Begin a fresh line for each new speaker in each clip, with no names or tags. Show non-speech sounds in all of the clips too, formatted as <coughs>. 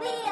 We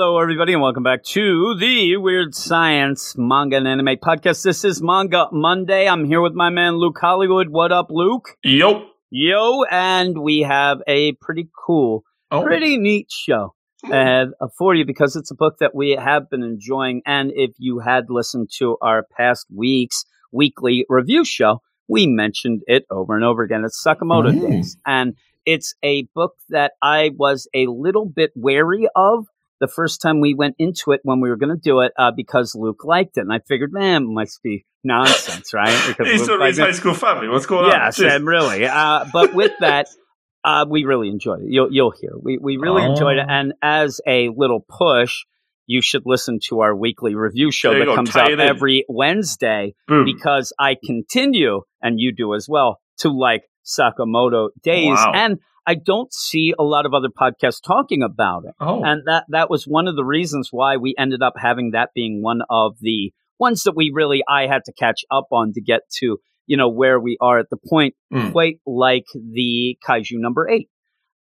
Hello, everybody, and welcome back to the Weird Science Manga and Anime Podcast. This is Manga Monday. I'm here with my man Luke Hollywood. What up, Luke?
Yo.
Yo, and we have a pretty cool,
Oh.
pretty neat show uh, for you because it's a book that we have been enjoying. And if you had listened to our past week's weekly review show, we mentioned it over and over again. It's Sakamoto
Mm.
Days, and it's a book that I was a little bit wary of the first time we went into it when we were going to do it uh, because Luke liked it, and I figured, man, it must be nonsense, right? <laughs> Because
He's
Luke
his high school family. What's going on?
Yes, and really. Uh, but with that, <laughs> uh, we really enjoyed it. You'll you'll hear. We we really
Oh.
enjoyed it. And as a little push, you should listen to our weekly review show that
go,
comes
tie
out every Wednesday
Boom.
because I continue, and you do as well, to like Sakamoto days.
Wow.
And I don't see a lot of other podcasts talking about it.
oh.
And that that was one of the reasons why we ended up having that being one of the ones that we really I had to catch up on to get to, you know, where we are at the point
Mm.
quite like the Kaiju number 8.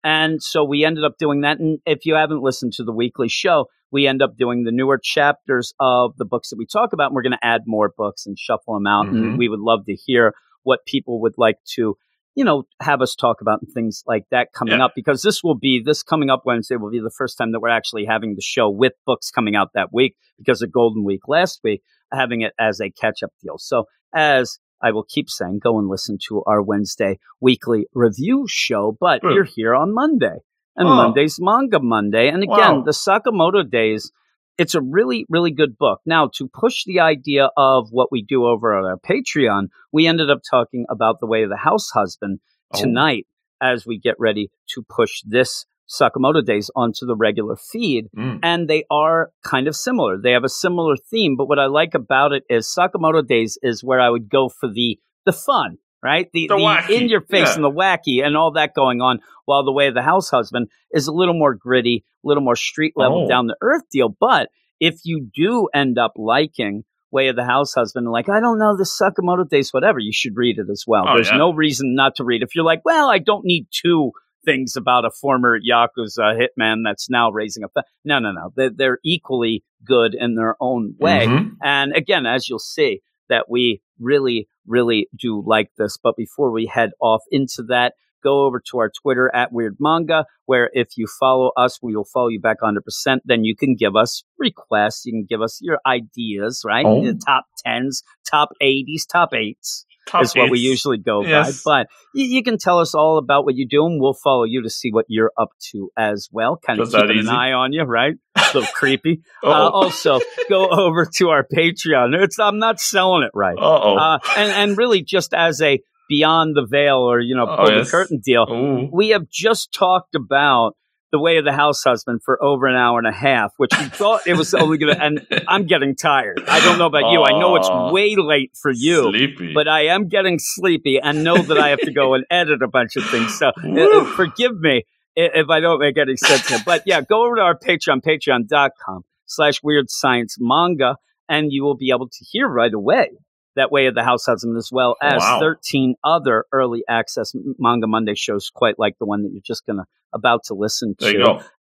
And so we ended up doing that and if you haven't listened to the weekly show, we end up doing the newer chapters of the books that we talk about and we're going to add more books and shuffle them out and
Mhm.
we would love to hear what people would like to you know, have us talk about and things like that coming
Yeah.
up because this will be this coming up Wednesday will be the first time that we're actually having the show with books coming out that week because of Golden Week last week, having it as a catch up deal. So as I will keep saying, go and listen to our Wednesday weekly review show, but
Good.
you're here on Monday. And
Oh.
Monday's Manga Monday. And again,
Wow.
the Sakamoto days, it's a really, really good book. Now, to push the idea of what we do over on our Patreon, we ended up talking about the way of the house husband
Oh.
tonight as we get ready to push this Sakamoto Days onto the regular feed.
Mm.
And they are kind of similar. They have a similar theme, but what I like about it is Sakamoto Days is where I would go for the the fun, right? The,
The wacky,
in your face
yeah.
and the wacky and all that going on. While the way of the house husband is a little more gritty, a little more street level,
Oh.
down the earth deal. But if you do end up liking Way of the House Husband, like I don't know the Sakamoto Days, whatever, you should read it as well.
Oh,
There's
yeah.
no reason not to read. If you're like, well, I don't need two things about a former yakuza hitman that's now raising a no, no, no. They're, they're equally good in their own way.
Mhm.
And again, as you'll see, that we really, really do like this. But before we head off into that, go over to our Twitter at Weird Manga, where if you follow us, we will follow you back 100%. Then you can give us requests. You can give us your ideas, right?
Oh.
The top 10s, top 80s, top 8s
Top
is what we usually go
Yes.
by. But you, you can tell us all about what you do, and we'll follow you to see what you're up to as well. Kind of
Just that
keeping an eye on you, right? A little creepy. <laughs>
Uh-oh.
Uh, also, go over to our Patreon. It's I'm not selling it right.
Uh-oh.
Uh, and and really, just as a beyond the veil or you know
Oh,
pull the curtain deal,
Ooh.
we have just talked about the way of the house husband for over an hour and a half, which we thought it was only going to. And <laughs> I'm getting tired. I don't know about you. I know it's way late for you.
Sleepy.
But I am getting sleepy and know that I have to go and edit a bunch of things. So uh, forgive me if I don't make any sense here. But yeah, go over to our Patreon, patreon.com slash weird science manga, and you will be able to hear right away that way of the house husband as well as
Wow.
13 other early access manga monday shows quite like the one that you're just gonna about to listen
there
to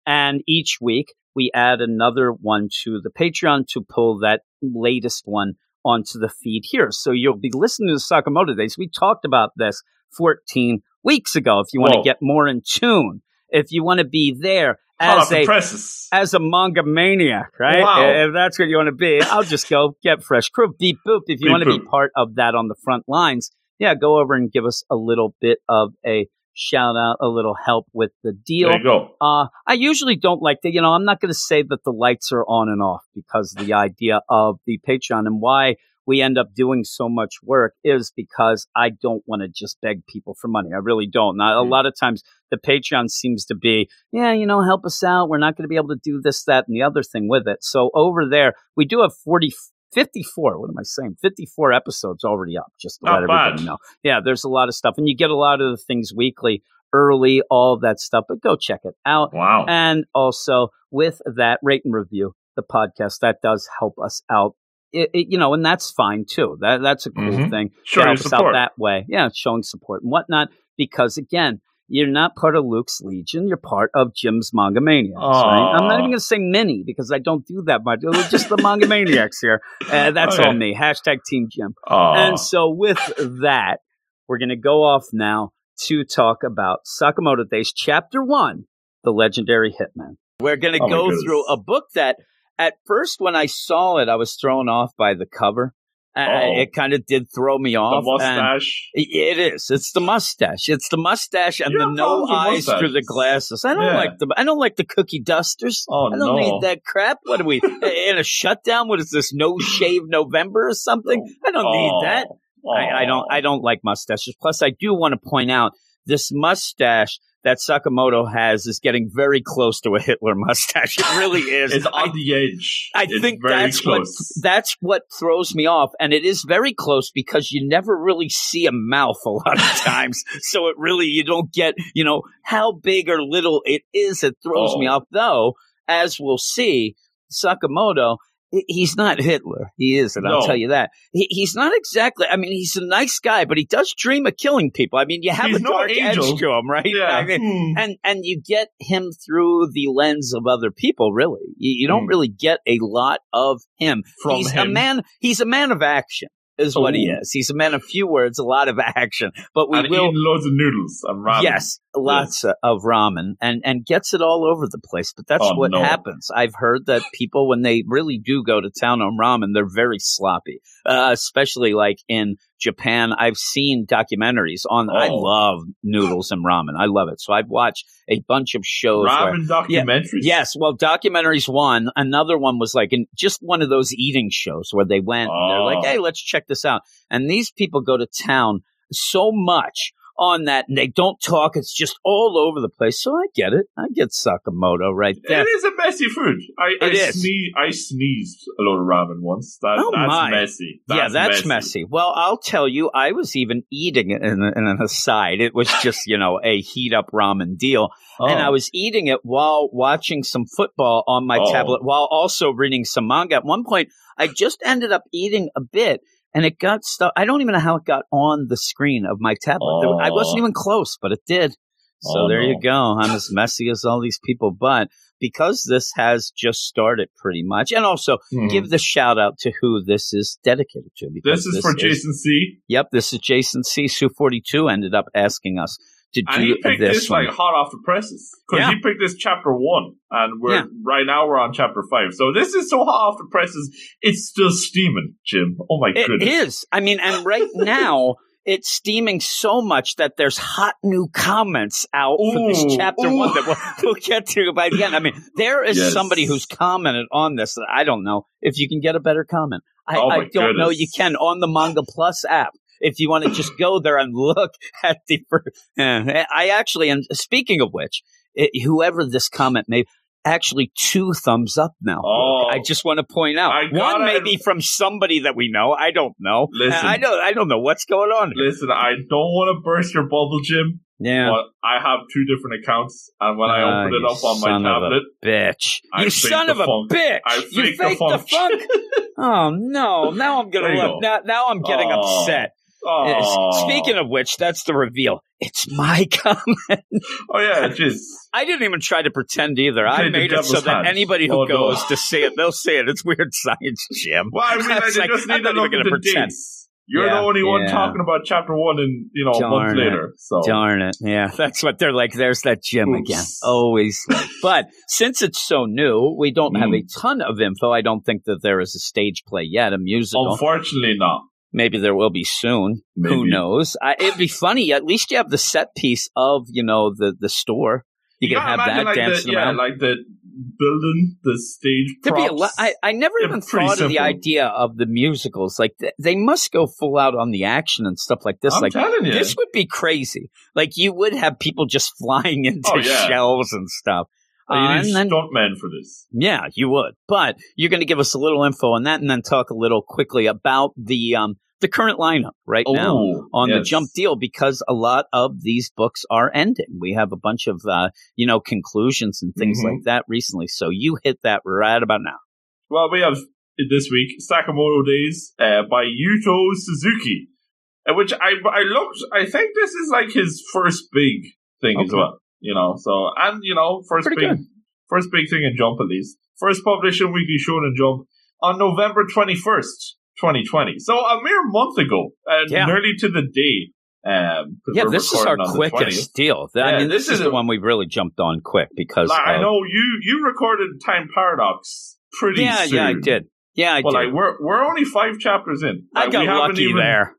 and each week we add another one to the Patreon to pull that latest one onto the feed here. So you'll be listening to the Sakamoto Days. We talked about this 14 weeks ago. If you want to get more in tune, if you want to be there as a
presses.
as a manga maniac, right?
Wow.
If that's what you want to be, I'll just go get fresh crew. Beep boop. If you
Beep
want to be part of that on the front lines, yeah, go over and give us a little bit of a shout out, a little help with the deal.
There you go.
Uh, I usually don't like to, you know, I'm not going to say that the lights are on and off because the idea of the Patreon and why we end up doing so much work is because I don't want to just beg people for money. I really don't. Now, a
Mm.
lot of times the Patreon seems to be, yeah, you know, help us out. We're not going to be able to do this, that, and the other thing with it. So over there, we do have 40, 54. What am I saying? 54 episodes already up, just to
Not
let everybody know. Yeah, there's a lot of stuff. And you get a lot of the things weekly, early, all that stuff. But go check it out.
Wow.
And also with that, rate and review the podcast. That does help us out. It, it- you know, and that's fine too. That that's a cool
Mhm.
thing
Showing
to help us out
support.
that way. Yeah, showing support and whatnot. Because again, you're not part of Luke's Legion. You're part of Jim's Manga Maniacs. Right? I'm not even going to say mini because I don't do that much. It's just the Manga Maniacs here. Uh, that's all me. Hashtag Team Jim.
Aw.
And so, with that, we're going to go off now to talk about Sakamoto Days, Chapter One, The Legendary Hitman. We're going to
Oh
go through a book that, at first, when I saw it, I was thrown off by the cover. Uh,
Oh.
it kind of did throw me off. and-
mustache.
it is. It's the mustache. It's the mustache and the no eyes through the glasses. I don't
Yeah.
like the. I don't like the cookie dusters.
Oh,
I don't
no.
need that crap. What are we <laughs> in a shutdown? What is this? No shave November or something? I don't need that. I, I don't. I don't like mustaches. Plus, I do want to point out this mustache that Sakamoto has is getting very close to a Hitler mustache. It really <laughs> is.
It's
I
on the edge.
I
It's
think that's what that's what throws me off, and it is very close because you never really see a mouth a lot of <laughs> times. so it really you don't get you know how big or little it is. It throws me
Oh.
off, though. As we'll see, Sakamoto. He- He's not Hitler. He is, and I'll tell you that. He, he's not exactly. I mean, he's a nice guy, but he does dream of killing people. I mean, you have
He's
a
no
dark
angel.
edge to him, right?
Yeah.
I mean,
Hmm.
and and you get him through the lens of other people really you, you don't
Mm.
really get a lot of him
From
he's a man he's a man of action is what he is he's a man of few words a lot of action but we
and
will
eating loads of noodles and ramen.
yes lots of ramen and and gets it all over the place but that's
Oh,
what
no.
happens i've heard that people when they really do go to town on ramen they're very sloppy uh, especially like in japan i've seen documentaries on i
Oh.
love noodles and ramen i love it so i've watched a bunch of shows where
Ramen documentaries.
Yes, well, documentaries one. Another one was like in just one of those eating shows where they went and they're like,
Oh.
"Hey, let's check this out." And these people go to town so much on that, and they don't talk. It's just all over the place. So I get it. I get Sakamoto right there.
It is a messy food. I I. Sneeze, I sneezed a lot of ramen once. That,
Oh,
that's
my.
messy.
yeah, that's messy. Well, I'll tell you, I was even eating it in, in an aside. It was just, you know, a heat up ramen deal.
Oh.
and I oh. was eating it while watching some football on my
Oh.
tablet while also reading some manga. At one point, I just ended up eating a bit and it got stuck. I don't even know how it got on the screen of my tablet. There- I wasn't
Oh.
even close, but it did. So
Oh,
there you go. I'm as messy as all these people, but because this has just started pretty much, and also
Hmm.
give the shout out to who this is dedicated to.
This is for Jason C.
Yep, this is Jason C. Su 42 ended up asking us to
And
do
he picked
this,
this, like hot off the presses because
Yeah.
he picked this chapter one, and we're
Yeah.
right now we're on chapter five. So this is so hot off the presses, it's still steaming, Jim. Oh my
It
goodness!
is. I mean, and right <laughs> now it's steaming so much that there's hot new comments out for this chapter
ooh.
one that we'll, <laughs> we'll get to by the end. I mean, there is
Yes.
somebody who's commented on this. that I don't know if you can get a better comment. I,
Oh
I don't know. You can on the Manga Plus app. If you want to just go there and look <laughs> at the, Eh, I actually, and speaking of which, it, whoever this comment made, actually two thumbs up now.
Oh.
I just want to point out
I
one may be from somebody that we know. I don't know.
Listen.
I don't. I don't know what's going on. here.
Listen, I don't want to burst your bubble, Jim,
Yeah,
but I have two different accounts, and when I
Ah,
opened it up on my
son of a
tablet,
bitch!
I
you son of a
funk.
bitch!
I
you
faked the
faked the
funk.
funk. <laughs> oh no! Now I'm gonna look.
go.
Now, now I'm getting
Oh.
upset.
Oh,
Speaking of which, that's the reveal. It's my <laughs> comment.
oh yeah, jeez.
I didn't even try to pretend either. I made it so that anybody who
Oh, no.
goes to see it, they'll see it. It's weird <laughs> science, Jim.
Well, I mean, <laughs> I
It's
just
like,
need
I'm
to
not
look
even
at
gonna
the
pretend.
dates. You're
Yeah,
the only one
yeah.
talking about chapter one, and you know, a month
Darn it.
later. So
Darn it. Yeah, that's what they're like. There's that Jim
Oops.
again. Always. but since it's so new, we don't have a
Mm.
ton of info. I don't think that there is a stage play yet, a musical.
unfortunately, not.
Maybe there will be soon. Who knows? I, it'd be funny. At least you have the set piece of you know the the store. You, can have that
like
dancing
the, yeah,
around.
like the building the stage
There'd
props.
be a lot. I, I never even thought of the idea of the musicals. Like th- they must go full out on the action and stuff like this.
I'm
like
telling you.
this would be crazy. Like you would have people just <laughs> flying into
Oh, yeah.
shells and stuff.
Like,
Uh,
you need
then,
stuntmen for this.
yeah, you would. But you're going to give us a little info on that, and then talk a little quickly about the um the current lineup right now
Oh,
on the jump deal because a lot of these books are ending. We have a bunch of uh, you know conclusions and things
Mhm.
like that recently. So you hit that right about now.
Well, we have this week Sakamoto Days uh, by Yuto Suzuki, uh, which I I looked. I think this is like his first big thing as well. You know, so and you know, first
Pretty
big
good.
first big thing in Jump at least. First published in Weekly Shonen Jump on November twenty first, twenty twenty. So a mere month ago, and
Yeah.
nearly to the day. Um,
Yeah, this is our
recording on the 20th.
quickest deal. I
Yeah,
mean, this,
this
is
is
the
a-
one we really jumped on quick because
Like, I know you you recorded Time Paradox pretty
Yeah,
soon.
yeah, I did. Yeah, I
Well,
did.
like we're we're only five chapters in.
I got lucky
even-
there.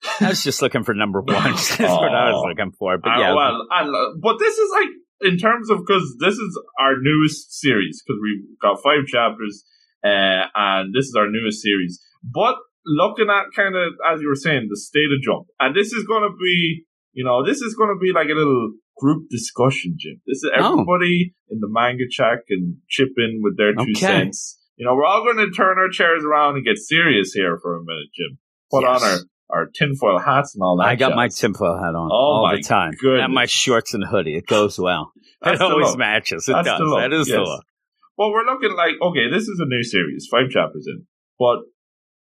<laughs> I was just looking for number one. <laughs> That's what I was looking for. But yeah,
well, and, uh, but this is like in terms of because this is our newest series because we've got five chapters, uh, and this is our newest series. But looking at kind of as you were saying, the state of jump, and this is going to be, you know, this is going to be like a little group discussion, Jim. This is
Oh.
everybody in the manga chat can chip in with their two
Okay.
cents. You know, we're all going to turn our chairs around and get serious here for a minute, Jim. Put
Yes.
on our our tinfoil hats and all that.
I got my tinfoil hat on
Oh
all the time.
goodness.
And my shorts and hoodie. It goes well. <laughs> It always
look.
matches. It
That's
does.
the
That is the
yes.
look.
Well, we're looking like okay, this is a new series, five chapters in. But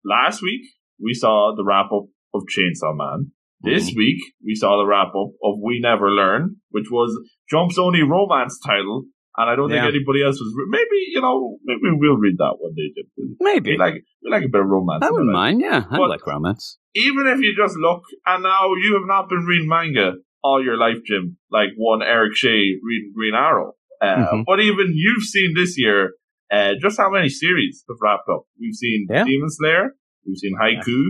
last week we saw the wrap up of Chainsaw Man. This
Mm-hmm.
week we saw the wrap up of We Never Learn, which was Jump's only romance title, and I don't
Yeah.
think anybody else was. Re- maybe you know, maybe we'll read that one day. Jim.
Maybe.
We like we like a bit of romance.
I wouldn't mind. Yeah, I like romance.
Even if you just look, and now you have not been reading manga all your life, Jim, like one Eric Shea reading Green Arrow. Uh,
Mhm.
But even you've seen this year, uh, just how many series have wrapped up? We've seen
Yeah.
Demon Slayer, we've seen Haikyu,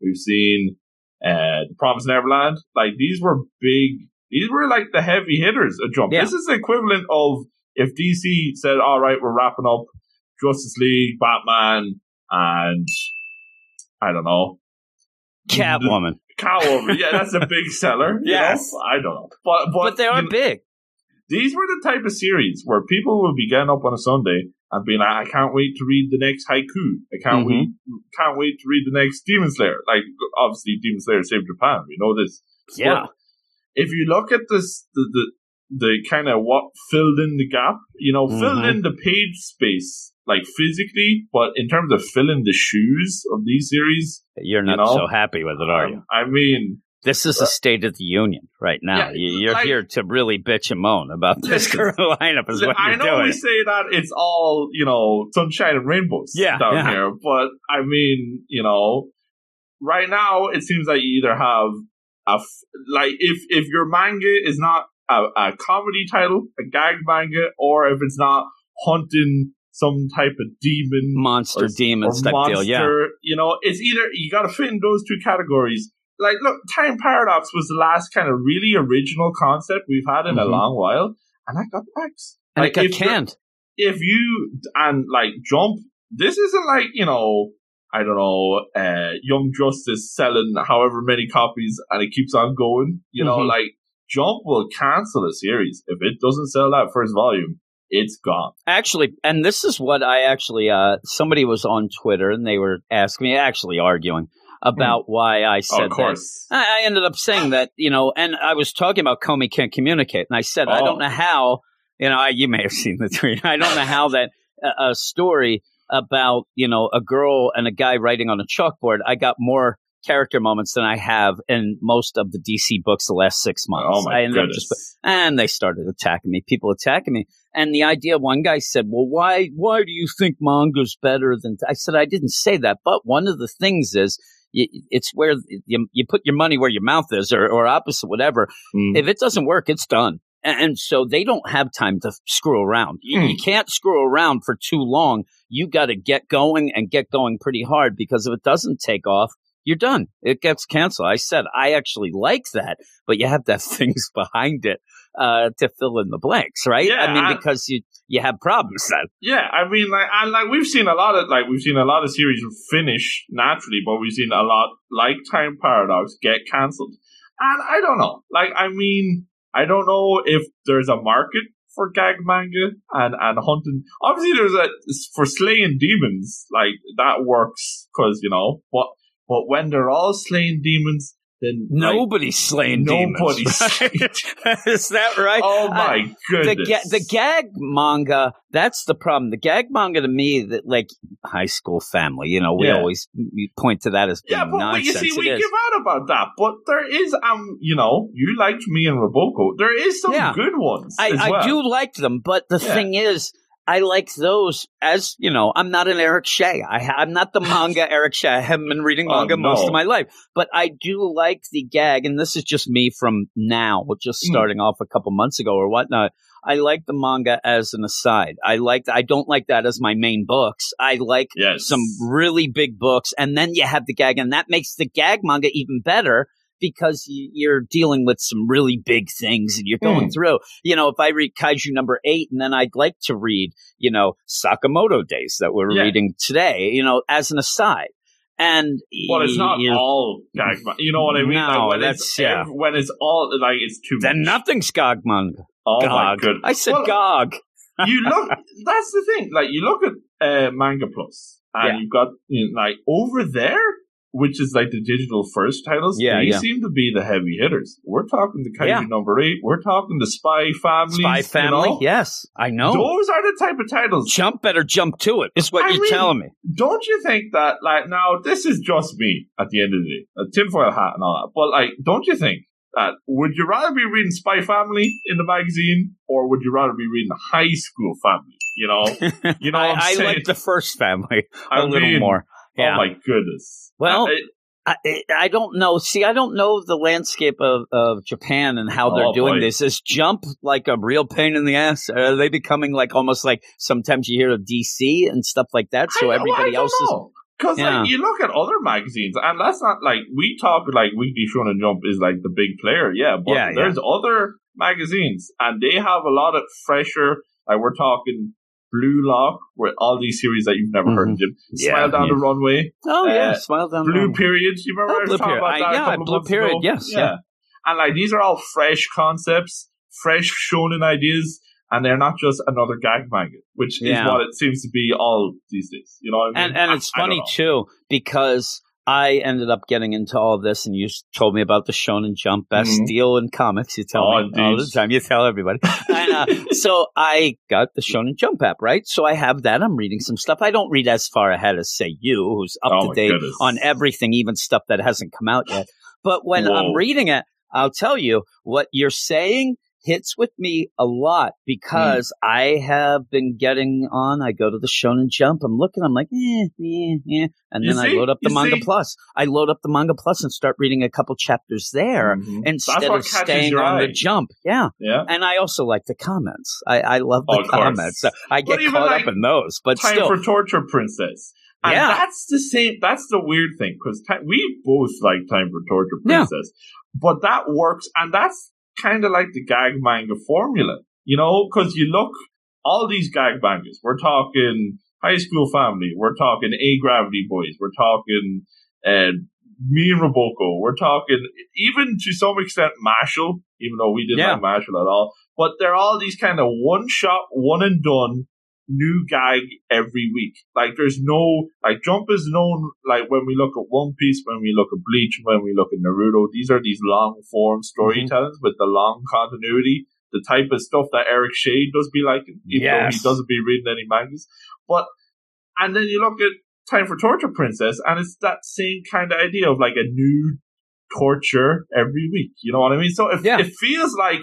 we've seen uh, The Promised Neverland. Like these were big. These were like the heavy hitters of Jump.
Yeah.
This is the equivalent of if DC said, "All right, we're wrapping up Justice League, Batman, and I don't know,
Catwoman.
Catwoman. yeah, that's a big <laughs> seller. you
Yes.
know? I don't know, but but,
But, they are
you know,
big.
these were the type of series where people would be getting up on a Sunday and being like, "I can't wait to read the next Haikyu. I can't
Mhm.
wait, can't wait to read the next Demon Slayer." Like obviously, Demon Slayer saved Japan. We know this.
Yeah.
If you look at this, the the, the kind of what filled in the gap, you know, filled
Mhm.
in the page space like physically, but in terms of filling the shoes of these series,
You're not
know?
so happy with it, are you?
um, I mean,
This is the uh, state of the union right now.
Yeah,
You- You're
like-
here to really bitch and moan about <laughs> this current <laughs> lineup is what
I
you're
know
doing.
we say that it's all, you know, sunshine and rainbows
Yeah,
down
yeah.
here, but I mean, you know, right now it seems like you either have a, f- like, if, if your manga is not a, a comedy title, a gag manga, or if it's not hunting some type of demon
Monster
or,
demons
or monster,
deal. Yeah.
you know, it's either, you gotta fit in those two categories. Like, look, Time Paradox was the last kind of really original concept we've had in a
Mhm.
long while, and I got X.
And
Like,
it got
if you're-
canned.
if you and like jump this isn't like you know i don't know uh young justice selling however many copies and it keeps on going you know
Mhm.
like jump will cancel a series if it doesn't sell that first volume it's gone
Actually, and this is what I actually, uh, somebody was on Twitter and they were asking me, actually arguing about why I said
Hmm. of
that. I, I ended up saying that, you know, and I was talking about Komi can't communicate, and I said I
Oh.
don't know how, you know, I, you may have <laughs> seen the tweet. I don't know how that uh, a story about you know a girl and a guy writing on a chalkboard. I got more character moments than I have in most of the DC books the last six months.
oh my
I
goodness
just and they started attacking me. People attacking me, and the idea. One guy said, "Well, why why do you think manga's better than?" I said, "I didn't say that, but one of the things is." It's where you, you put your money where your mouth is, or, or opposite, whatever.
Mm.
If it doesn't work, it's done. And, so they don't have time to screw around. You,
Hmm.
you can't screw around for too long. You got to get going and get going pretty hard because if it doesn't take off, you're done. It gets canceled. I said I actually like that, but you have to have <laughs> things behind it uh, to fill in the blanks, right?
Yeah,
I mean,
I-
because you you have problems then.
Yeah, I mean, like, and like we've seen a lot of like we've seen a lot of series finish naturally, but we've seen a lot like Time Paradox get cancelled, and I don't know. Like, I mean, I don't know if there's a market for gag manga and and hunting. Obviously, there's a for slaying demons, like that works because you know, but but when they're all slaying demons, then
Nobody's slaying
Nobody's
demons. right? <laughs> Is that right?
oh my
the
goodness,
ga- the gag manga that's the problem the gag manga to me that like high school family you know we
Yeah.
always we point to that as being
Yeah, but, but you see,
It
we
is.
give out about that, but there is, um, you know, you liked me and Roboco. There is some
Yeah.
good ones.
I,
as
I do like them but the
Yeah.
thing is I like those as you know. I'm not an Eric Shea. I, I'm not the <laughs> manga Eric Shea. I haven't been reading
Oh,
manga most of my life, but I do like the gag. And this is just me from now, just
Mm.
starting off a couple months ago or whatnot. I like the manga as an aside. I like. I don't like that as my main books. I like
Yes.
some really big books, and then you have the gag, and that makes the gag manga even better because you're dealing with some really big things and you're going
Mm.
through. You know, if I read Kaiju number eight, and then I'd like to read, you know, Sakamoto Days that we're
Yeah.
reading today, you know, as an aside. And
well, it's not
you
all gag manga. You know what I mean?
No,
like when
that's-
it's
yeah.
when it's all like it's too
then
much.
nothing's Gog manga.
Oh my
Gog.
good.
I said
Well,
Gog.
you <laughs> look. That's the thing. Like you look at uh, Manga Plus, and
Yeah.
you've got you know, like over there, which is like the digital first titles.
Yeah,
they
yeah.
seem to be the heavy hitters. We're talking the Kaiju
Yeah.
number eight. We're talking the Spy Family.
Spy Family. Yes, I know.
Those are the type of titles.
Jump better jump to it. Is what
I
you're
mean-
telling me.
Don't you think that, like, now this is just me at the end of the day, a tinfoil hat and all that, but like, don't you think that would you rather be reading Spy Family in the magazine or would you rather be reading High School Family? You know, <laughs> you know
I, I like the first family a
I
little
mean,
more. Oh yeah.
Oh my goodness.
Well,
I-
I, I don't know. See, I don't know the landscape of, of Japan and how they're
Oh,
doing
boy.
this. Is Jump like a real pain in the ass? Are they becoming like almost like sometimes you hear of DC and stuff like that? So
I-
everybody else is.
Because
Yeah.
like you look at other magazines, and that's not like we talk like Weekly Shonen Jump is like the big player, yeah. But
Yeah, yeah.
there's other magazines, and they have a lot of fresher. Like we're talking Blue Lock, with all these series that you've never heard of. Jim.
Yeah,
Smile down
yeah.
the runway,
Oh yeah,
Uh,
smile down. the
Blue
road.
Period. You remember
Oh,
I
Blue
talking
Period.
about
I-
that? a
yeah,
couple
Blue
months
Period,
ago?
yes, yeah.
And like these are all fresh concepts, fresh shonen ideas. And they're not just another gag manga, which
Yeah.
is what it seems to be all these days. You know what I mean?
and and it's
I
funny
know.
too because I ended up getting into all this, and you told me about the Shonen Jump best
Mhm.
deal in comics. You tell
Oh,
me all the time. You tell everybody. <laughs> and, uh, so I got the Shonen Jump app, right? So I have that. I'm reading some stuff. I don't read as far ahead as say you, who's up
Oh,
to date
goodness.
on everything, even stuff that hasn't come out yet. But when I'm reading it, I'll tell you what you're saying hits with me a lot because
Hmm.
I have been getting on. I go to the Shonen Jump. I'm looking. I'm like, eh, eh, eh. And
You
then I load up the
You
Manga
see?
Plus. I load up the Manga Plus and start reading a couple chapters there
Mhm.
instead of staying on
eye.
the Jump. Yeah.
Yeah.
And I also like the comments. I, I love
Oh,
the
course.
comments. I get caught
like
up in those, but
Time
still.
for Torture Princess. And
Yeah.
that's the same, that's the weird thing, because we both like Time for Torture
Yeah.
Princess. But that works, and that's kind of like the gag manga formula, you know, because you look, all these gag mangas, we're talking High School Family, we're talking A Gravity Boys, we're talking uh, Me and Roboco, we're talking, even to some extent, Mashle, even though we didn't
Yeah.
like Mashle at all, but they're all these kind of one shot, one and done, new gag every week. Like there's no like Jump is known like when we look at One Piece, when we look at Bleach, when we look at Naruto, these are these long form mhm. storytellings with the long continuity, the type of stuff that Eric Shade does be like, even though he doesn't be reading any mangas. But and then you look at Time for Torture Princess and it's that same kind of idea of like a new torture every week. You know what I mean? So it,
Yeah.
it feels like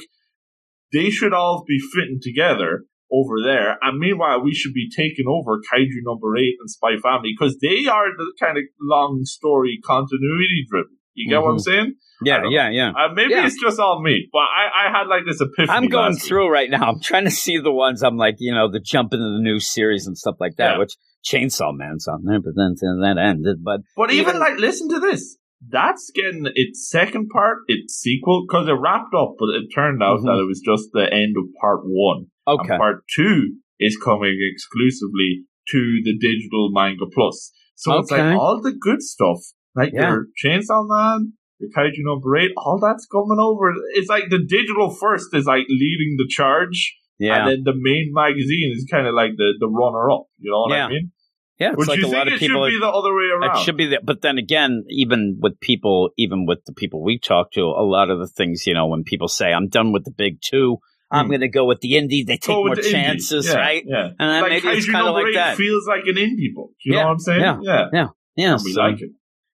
they should all be fitting together over there. And meanwhile, we should be taking over Kaiju number eight and Spy Family because they are the kind of long story continuity driven. You get what I'm
Mhm.
saying?
Yeah, yeah, yeah.
Uh, maybe
Yeah.
it's just all me, but I, I had like this epiphany.
I'm going
last week.
through right now. I'm trying to see the ones I'm like, you know, the jump into the new series and stuff like that,
Yeah.
which Chainsaw Man's on there, but then that ended. But
But even,
Even-
like, listen to this. That's getting its second part, its sequel, because it wrapped up, but it turned out
Mhm.
that it was just the end of part one.
Okay,
And part two is coming exclusively to the digital manga plus. So it's like all the good stuff, like
Yeah.
your Chainsaw Man, your Kaiju number eight, all that's coming over. It's like the digital first is like leading the charge,
yeah,
and then the main magazine is kind of like the, the runner up. You know what
Yeah.
I mean?
yeah. It's
Would
like
you
a
think
lot of
it
people.
should be the other way around?
It should be that, but then again, even with people, even with the people we talk to, a lot of the things, you know, when people say, "I'm done with the big two, I'm
Hmm.
going to go with the indie," they take more
the
chances,
Yeah,
right?
Yeah.
And then
like
maybe it's kind of like that.
feels like an indie book. You
Yeah,
know what I'm saying?
yeah,
yeah.
Yeah,
And we
so-
like it.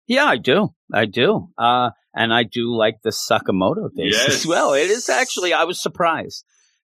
Yeah, I do. I do. Uh, and I do like the Sakamoto days
Yes.
as well. It is actually, I was surprised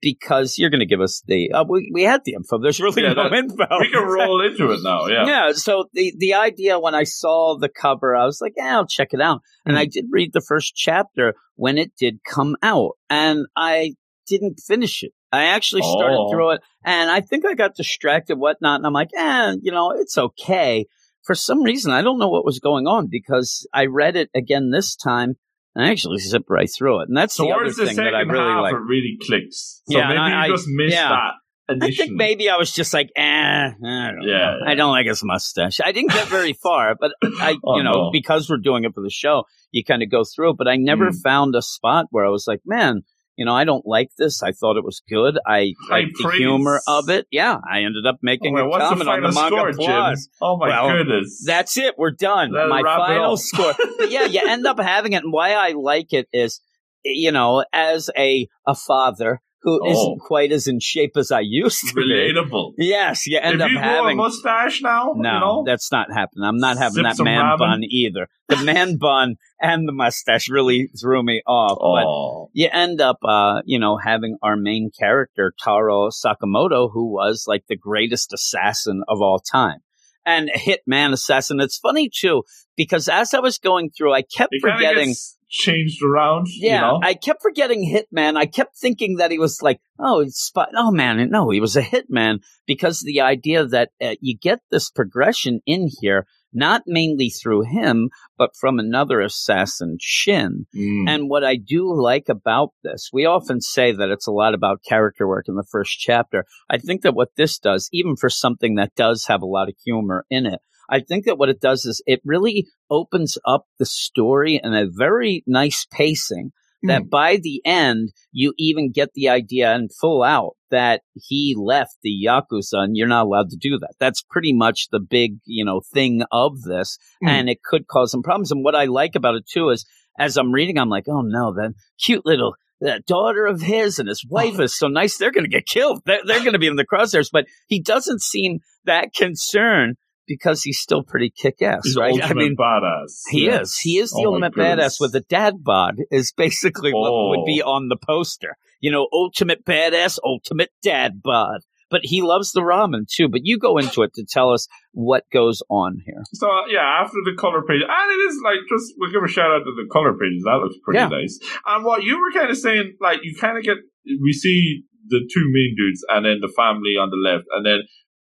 because you're going to give us the, uh, we, we had the info. There's really
Yeah,
no
that-
info.
We can roll into it now. Yeah.
Yeah. So the, the idea when I saw the cover, I was like, yeah, I'll check it out. And
Hmm.
I did read the first chapter when it did come out and I didn't finish it. I actually started
Oh.
through it and I think I got distracted, whatnot. And I'm like, eh, you know, it's okay. For some reason, I don't know what was going on because I read it again this time and I actually zipped right through it. And that's the other
the
thing that I really like.
it really clicks. So
Yeah,
maybe
I-
you just missed
yeah.
that
I think maybe I was just like, eh, I don't
Yeah, yeah.
I don't like his mustache. I didn't get very <laughs> far, but I,
Oh,
you know,
no.
because we're doing it for the show, you kind of go through it. But I never
Mm.
found a spot where I was like, man, you know, I don't like this. I thought it was good. I like the humor of it. Yeah, I ended up
Oh,
making
wait,
a
what's the
comment on the manga
score, Jim? Oh my
Well,
goodness.
That's it. We're done.
Let's
My final score. But yeah, you <laughs> end up having it. And why I like it is, you know, as a a father who
Oh.
not quite as in shape as I used to be.
relatable.
Yes, you end
if
up
you
having.
a mustache now,
no,
you know,
that's not happening. I'm not having that man
ramen.
bun either. The man <laughs> bun and the mustache really threw me off. But
oh,
you end up, uh, you know, having our main character, Taro Sakamoto, who was like the greatest assassin of all time. And hitman assassin. It's funny too, because as I was going through, I kept forgetting.
gets changed around.
Yeah,
you know?
I kept forgetting Hitman. I kept thinking that he was like, oh, it's spot. Oh man, no, he was a Hitman because the idea that uh, you get this progression in here, not mainly through him, but from another assassin, Shin.
Mm.
And what I do like about this, we often say that it's a lot about character work in the first chapter. I think that what this does, even for something that does have a lot of humor in it, I think that what it does is it really opens up the story in a very nice pacing that by the end, you even get the idea and full out that he left the Yakuza and you're not allowed to do that. That's pretty much the big, you know, thing of this.
Hmm.
And it could cause some problems. And what I like about it too is as I'm reading, I'm like, oh no, that cute little that daughter of his and his wife is so nice. They're going to get killed. They're, they're going to be in the crosshairs. But he doesn't seem that concerned because he's still pretty kick ass, right?
ultimate
I mean,
badass.
he
Yeah.
is. He is the
Oh
ultimate badass with a dad bod is basically what
Oh.
would be oh. on the poster. You know, ultimate badass, ultimate dad bod. But he loves the ramen too. But you go into it to tell us what goes on here.
So yeah, after the color page, and it is like just we'll give a shout out to the color pages. That looks pretty
Yeah.
nice. And what you were kind of saying, like you kind of get, we see the two main dudes, and then the family on the left, and then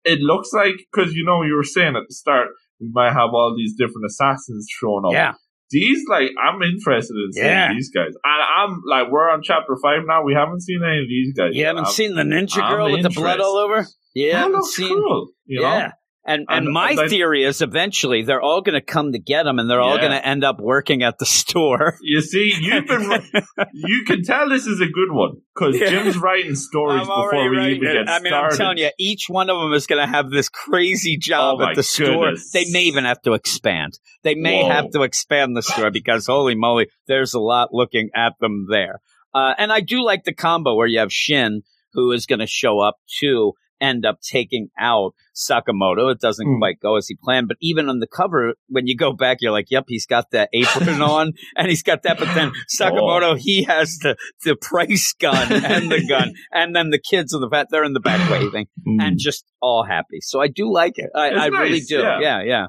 it looks like because you know you were saying at the start we might have all these different assassins showing up.
Yeah.
These like I'm interested in seeing
Yeah.
these guys, and I'm like we're on chapter five now. We haven't seen any of these guys.
You
yet.
haven't
I'm-
seen the ninja
I'm
girl with the blood all over? Yeah,
That looks
seen
cool. You know?
Yeah. And, and my
and
theory is eventually they're all going to come to get them, and they're all going to end up working at the <laughs> store.
You see, you've been <laughs> you can tell this is a good one because
Yeah.
Jim's writing stories
I'm
before we even get
I mean,
started.
I'm telling you, each one of them is going to have this crazy job
Oh
at the store.
goodness.
They may even have to expand. They may
Whoa.
have to expand the store because holy moly, there's a lot looking at them there. Uh, and I do like the combo where you have Shin, who is going to show up to end up taking out Sakamoto. It doesn't
Hmm.
quite go as he planned, but even on the cover, when you go back, you're like, yep, he's got that apron <laughs> on and he's got that. But then Sakamoto, he has the, the price gun and the gun. <laughs> And then the kids in the back, they're in the back <gasps> waving
Mm.
and just all happy. So I do like it. I, I really do.
yeah.
yeah, yeah.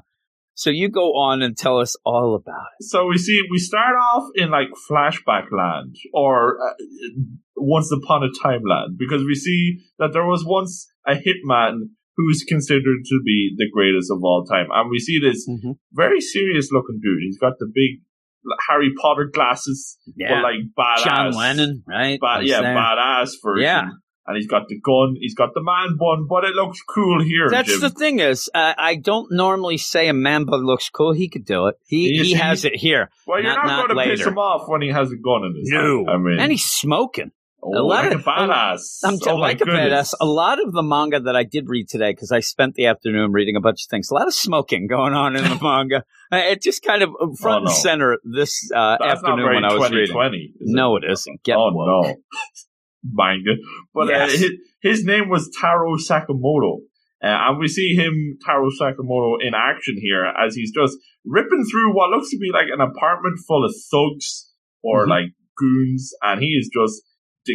So you go on and tell us all about it.
so we see we start off in like flashback land or uh, once upon a time land because we see that there was once a hitman who's considered to be the greatest of all time. And we see this
Mhm.
very serious looking dude. He's got the big Harry Potter glasses,
Yeah.
but like badass.
John Lennon, right?
Ba- yeah,
there.
badass version.
Yeah.
And he's got the gun, he's got the man bun, but it looks cool here.
That's
Jim.
the thing is, uh, I don't normally say a man bun looks cool. He could do it. He
You
he has it here,
well, you're
not-
not,
not
going to piss him off when he has a gun in his
No.
hand. I mean,
and he's smoking.
oh,
a lot
like
of-
a badass.
I'm
oh, my
like a badass. A lot of the manga that I did read today, because I spent the afternoon reading a bunch of things. A lot of smoking going on in the <laughs> manga. Uh, It just kind of front
Oh, no.
and center this uh, afternoon when I was reading.
2020. is
No, it isn't. Get
oh
woke.
no, <laughs> manga. But
Yes.
uh, his, his name was Taro Sakamoto, uh, and we see him Taro Sakamoto in action here as he's just ripping through what looks to be like an apartment full of thugs or
Mhm.
like goons, and he is just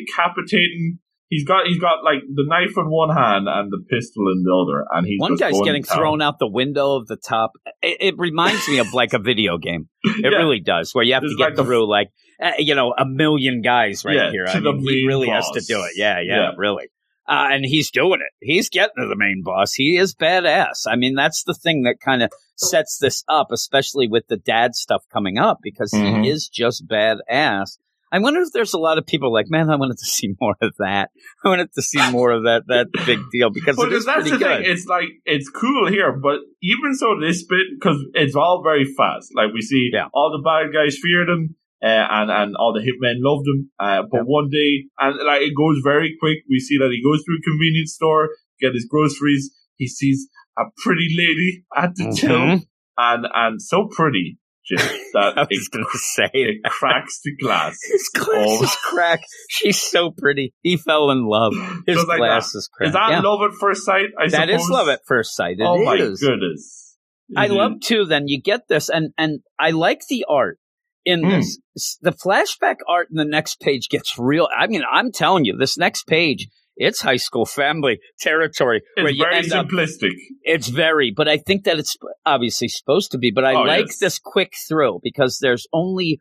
decapitating. He's got he's got like the knife in one hand and the pistol in the other, and he's
One guy's getting
to town.
thrown out the window of the top. It, it reminds me of like a <laughs> video game. It
Yeah.
really does, where you have to get
like
through like uh, you know a million guys right
Yeah,
here. I mean, he really has to do it. Yeah, yeah,
Yeah.
really. Uh, and he's doing it. He's getting to the main boss. He is badass. I mean, that's the thing that kind of sets this up, especially with the dad stuff coming up, because
Mhm.
he is just badass. I wonder if there's a lot of people like, man, I wanted to see <laughs> more of that. I wanted to see more of that that big deal because
But
it is
that's
pretty
the
good.
thing. It's like it's cool here, but even so, this bit because it's all very fast. Like we see
Yeah.
all the bad guys feared him, uh, and and all the hitmen loved him. Uh, but one day, and like it goes very quick. We see that he goes through a convenience store, get his groceries. He sees a pretty lady at the till,
Mhm.
and and so pretty, Jim, <laughs> that
I was going to say
it cracks the glass. <laughs>
His glass
Oh.
is cracked. She's so pretty. He fell in love. <gasps> His
Just like
glass is cracked.
Is that
Yeah.
love at first sight? I
That is
suppose?
love at first sight. It
oh my
is.
goodness!
I
is.
love too. Then you get this, and and I like the art in
Hmm.
this. The flashback art in the next page gets real. I mean, I'm telling you, this next page, it's high school family territory
It's very
end up.
simplistic.
It's very, but I think that it's obviously supposed to be. But I
Oh,
like
yes.
this quick through because there's only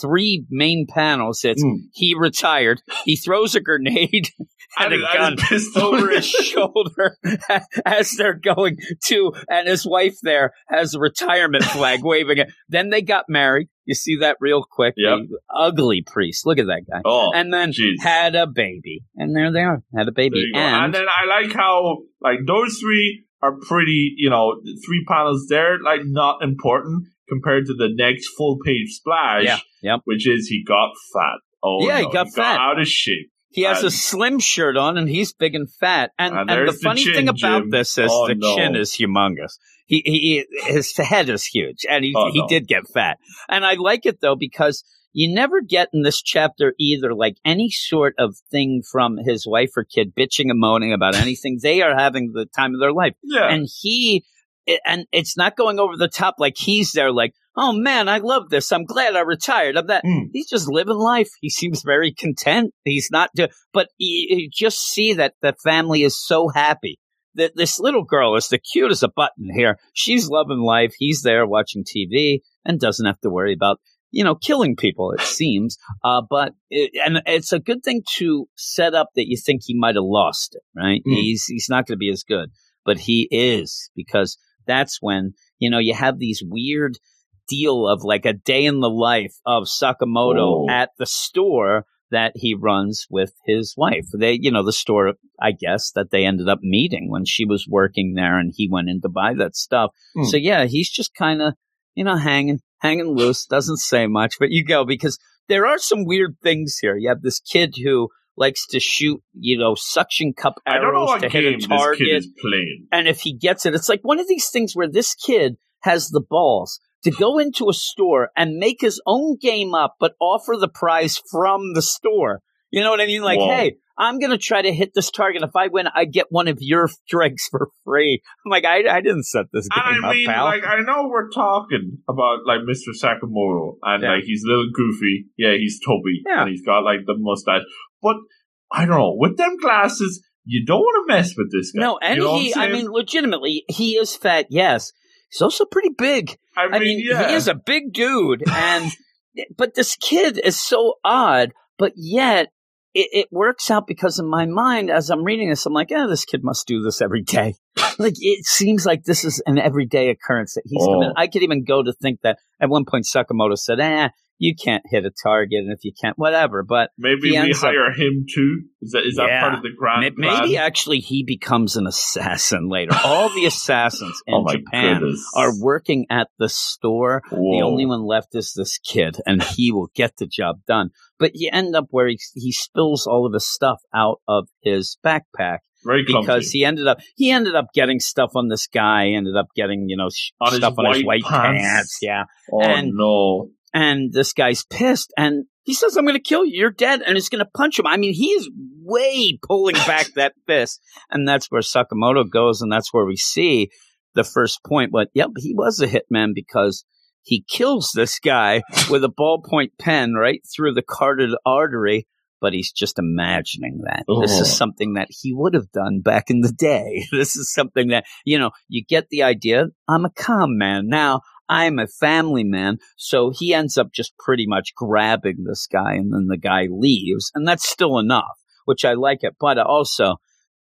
three main panels. It's
Mm.
he retired. He throws a grenade <laughs> and a
And- and
gun
pistol.
over his shoulder <laughs> as they're going to, and his wife there has a retirement flag waving it. Then they got married. You see that real quick.
Yep.
Ugly priest. Look at that guy.
Oh,
and then
jeez.
had a baby. And there they are. Had a baby.
you. And,
And,
then I like how like those three are pretty. You know, three panels there like not important compared to the next full page splash.
yeah, yep.
which is he got fat. Oh
Yeah, he
no,
got fat.
out of shape.
He has a slim shirt on and he's big and fat. And,
And
and, the
there's the
funny
chin,
thing about
Jim.
this is
Oh,
the
no.
chin is humongous. He, he, his head is huge and he,
Oh,
he
no.
did get fat. And I like it though because you never get in this chapter either like any sort of thing from his wife or kid bitching and moaning about anything. they are having the time of their life.
Yeah,
And he, and it's not going over the top like he's there like, oh man, I love this. I'm glad I retired. I'm that.
Mm.
He's just living life. He seems very content. He's not, do- but you, you just see that the family is so happy. That this little girl is the cute as a button here. She's loving life. He's there watching TV and doesn't have to worry about, you know, killing people, it seems. Uh, but, it, and it's a good thing to set up that you think he might have lost it, right?
Mm.
He's, he's not going to be as good, but he is because that's when, you know, you have these weird deal of like a day in the life of Sakamoto
Oh.
at the store that he runs with his wife. They, you know, the store, I guess, that they ended up meeting when she was working there and he went in to buy that stuff.
Hmm.
So yeah, he's just kind of, you know, hanging, hanging loose, doesn't say much, but you go because there are some weird things here. You have this kid who likes to shoot, you know, suction cup
I don't know
arrows to hit a target
kid is playing.
and if he gets it, it's like one of these things where this kid has the balls to go into a store and make his own game up, but offer the prize from the store. You know what I mean? Like,
Whoa.
hey, I'm going to try to hit this target. If I win, I get one of your <laughs> drinks for free. I'm like, I, I didn't set this game
And I
up,
mean,
pal.
like, I know we're talking about like Mr. Sakamoto, and
Yeah.
like he's a little goofy. Yeah, he's tubby,
Yeah.
and he's got like the mustache. But I don't know with them glasses, you don't want to mess with this guy.
no, and
You know
he, I mean, legitimately, he is fat, yes. He's also pretty big.
I mean,
I mean,
yeah,
he is a big dude, and <laughs> but this kid is so odd, but yet it, it works out because in my mind, as I'm reading this, I'm like, yeah, this kid must do this every day. <laughs> like it seems like this is an everyday occurrence that he's
Oh.
coming. I could even go to think that at one point Sakamoto said, eh, you can't hit a target, and if you can't, whatever. But
Maybe we
ends up-
hire him too. Is that is that
Yeah.
part of the grand plan?
Maybe actually he becomes an assassin later. <laughs> All the assassins oh in
oh
Japan
goodness.
are working at the store. The only one left is this kid, and he will get the job done. But you end up where he, he spills all of his stuff out of his backpack
very clumsy.
because he ended up he ended up getting stuff on this guy. Ended up getting you know sh-
On his
stuff on his
white
white pants.
pants.
Yeah,
oh
and-
no.
And this guy's pissed and he says i'm going to kill you you're dead and he's going to punch him i mean he is way pulling <laughs> back that fist and that's where sakamoto goes and that's where we see the first point but yep he was a hitman because he kills this guy with a ballpoint pen right through the carotid artery but he's just imagining that. This
Oh.
is something that he would have done back in the day. <laughs> This is something that, you know, you get the idea. I'm a calm man. Now I'm a family man. So he ends up just pretty much grabbing this guy and then the guy leaves. And that's still enough, which I like it. But also,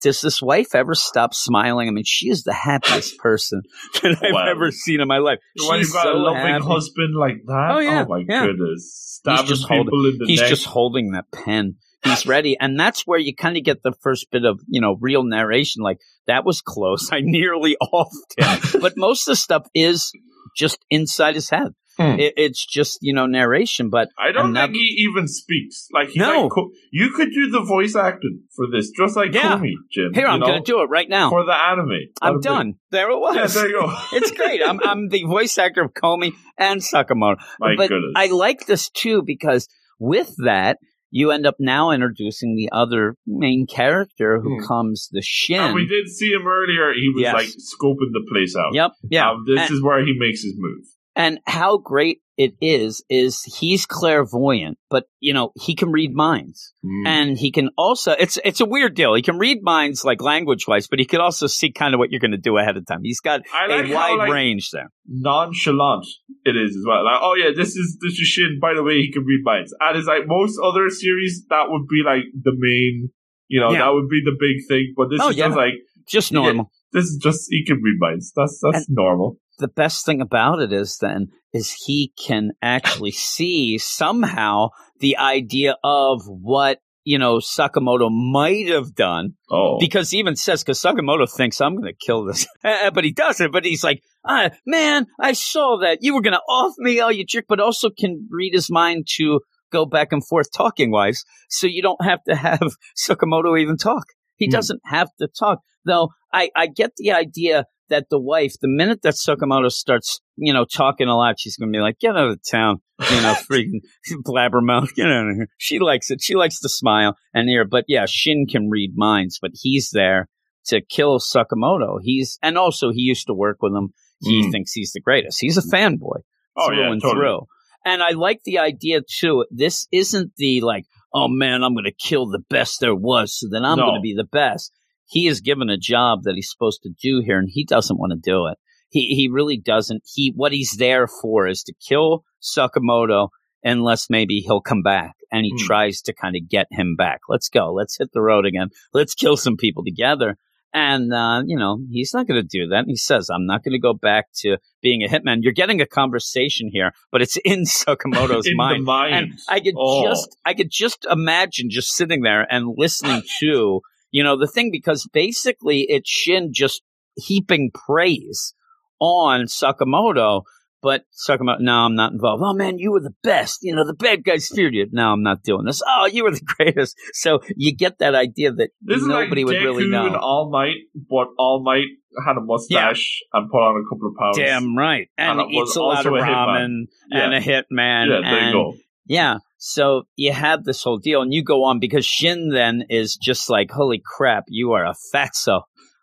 does this wife ever stop smiling? I mean, she is the happiest <laughs> person that I've
Wow.
ever seen in my life.
when
She's
got
so
a loving
happy.
husband like that,
Oh, yeah, oh
my
yeah.
goodness, stabbing
just
people
holding-
in the
He's
neck.
just holding that pen. He's ready. And that's where you kind of get the first bit of, you know, real narration. Like, that was close. <laughs> I nearly offed him. but most of the stuff is just inside his head.
Hmm.
It, it's just, you know, narration. But
I don't
another-
think he even speaks. Like he
No.
like you could do the voice acting for this, just like
Yeah.
Komi, Jim.
here, I'm going to do it right now.
for the anime.
I'm
That'd be-
done. There it was.
Yeah, there you go. <laughs>
it's great. I'm, I'm the voice actor of Komi and Sakamoto.
My
but
goodness.
I like this too because with that, you end up now introducing the other main character who
Hmm.
comes the Shin.
and we did see him earlier. He was
Yes.
like scoping the place out.
Yep. Yeah.
Um, this
and,
is where he makes his move.
And how great it is is he's clairvoyant, but you know he can read minds,
Mm.
and he can also it's it's a weird deal. He can read minds like language wise, but he can also see kind of what you're going to do ahead of time. He's got
like
a
how,
wide
like,
range there.
nonchalant it is as well. Like, oh yeah, this is this is Shin. By the way, he can read minds. And it's like most other series, that would be like the main. You know,
Yeah.
that would be the big thing. But this
Oh,
is
yeah.
just like
Just
Yeah.
normal.
This is just he can read minds. That's that's normal.
the best thing about it is then is he can actually <coughs> see somehow the idea of what you know Sakamoto might have done
Oh,
because he even says because Sakamoto thinks I'm going to kill this, Uh, <laughs> but he doesn't. But he's like, ah, man, I saw that you were going to off me, oh you jerk, but also can read his mind to go back and forth talking wise, so you don't have to have <laughs> Sakamoto even talk. He
Hmm.
doesn't have to talk. Though I, I get the idea that the wife, the minute that Sakamoto starts, you know, talking a lot, she's going to be like, get out of town, you know, <laughs> freaking <laughs> blabbermouth, get out of here. She likes it. She likes to smile and hear. But yeah, Shin can read minds, but he's there to kill Sakamoto. He's, and also he used to work with him. He
Mm.
thinks he's the greatest. He's a fanboy
oh
through
yeah,
and
totally.
through. And I like the idea too. This isn't the like, oh man, I'm going to kill the best there was, so then I'm
No.
going to be the best. He is given a job that he's supposed to do here, and he doesn't want to do it. He he really doesn't. He what he's there for is to kill Sakamoto, unless maybe he'll come back, and he
Hmm.
tries to kind of get him back. Let's go. Let's hit the road again. Let's kill some people together. And, uh, you know, he's not going to do that. He says, I'm not going to go back to being a hitman. You're getting a conversation here, but it's in <laughs> Sakamoto's
In
mind.
mind.
And I could
Oh.
just, I could just imagine just sitting there and listening <laughs> to, you know, the thing because basically it's Shin just heaping praise on Sakamoto. But talking about, no, I'm not involved. Oh man, you were the best. You know, the bad guys feared you. No, I'm not doing this. Oh, you were the <laughs> greatest. So you get that idea that
This
nobody
like
would really know.
and All Might, but All Might had a mustache and put on a couple of pounds.
Damn right. And,
And
eats a lot of
a
ramen and a hitman.
yeah, there
and
you go.
Yeah. So you have this whole deal and you go on because Shin then is just like, holy crap, you are a fatso.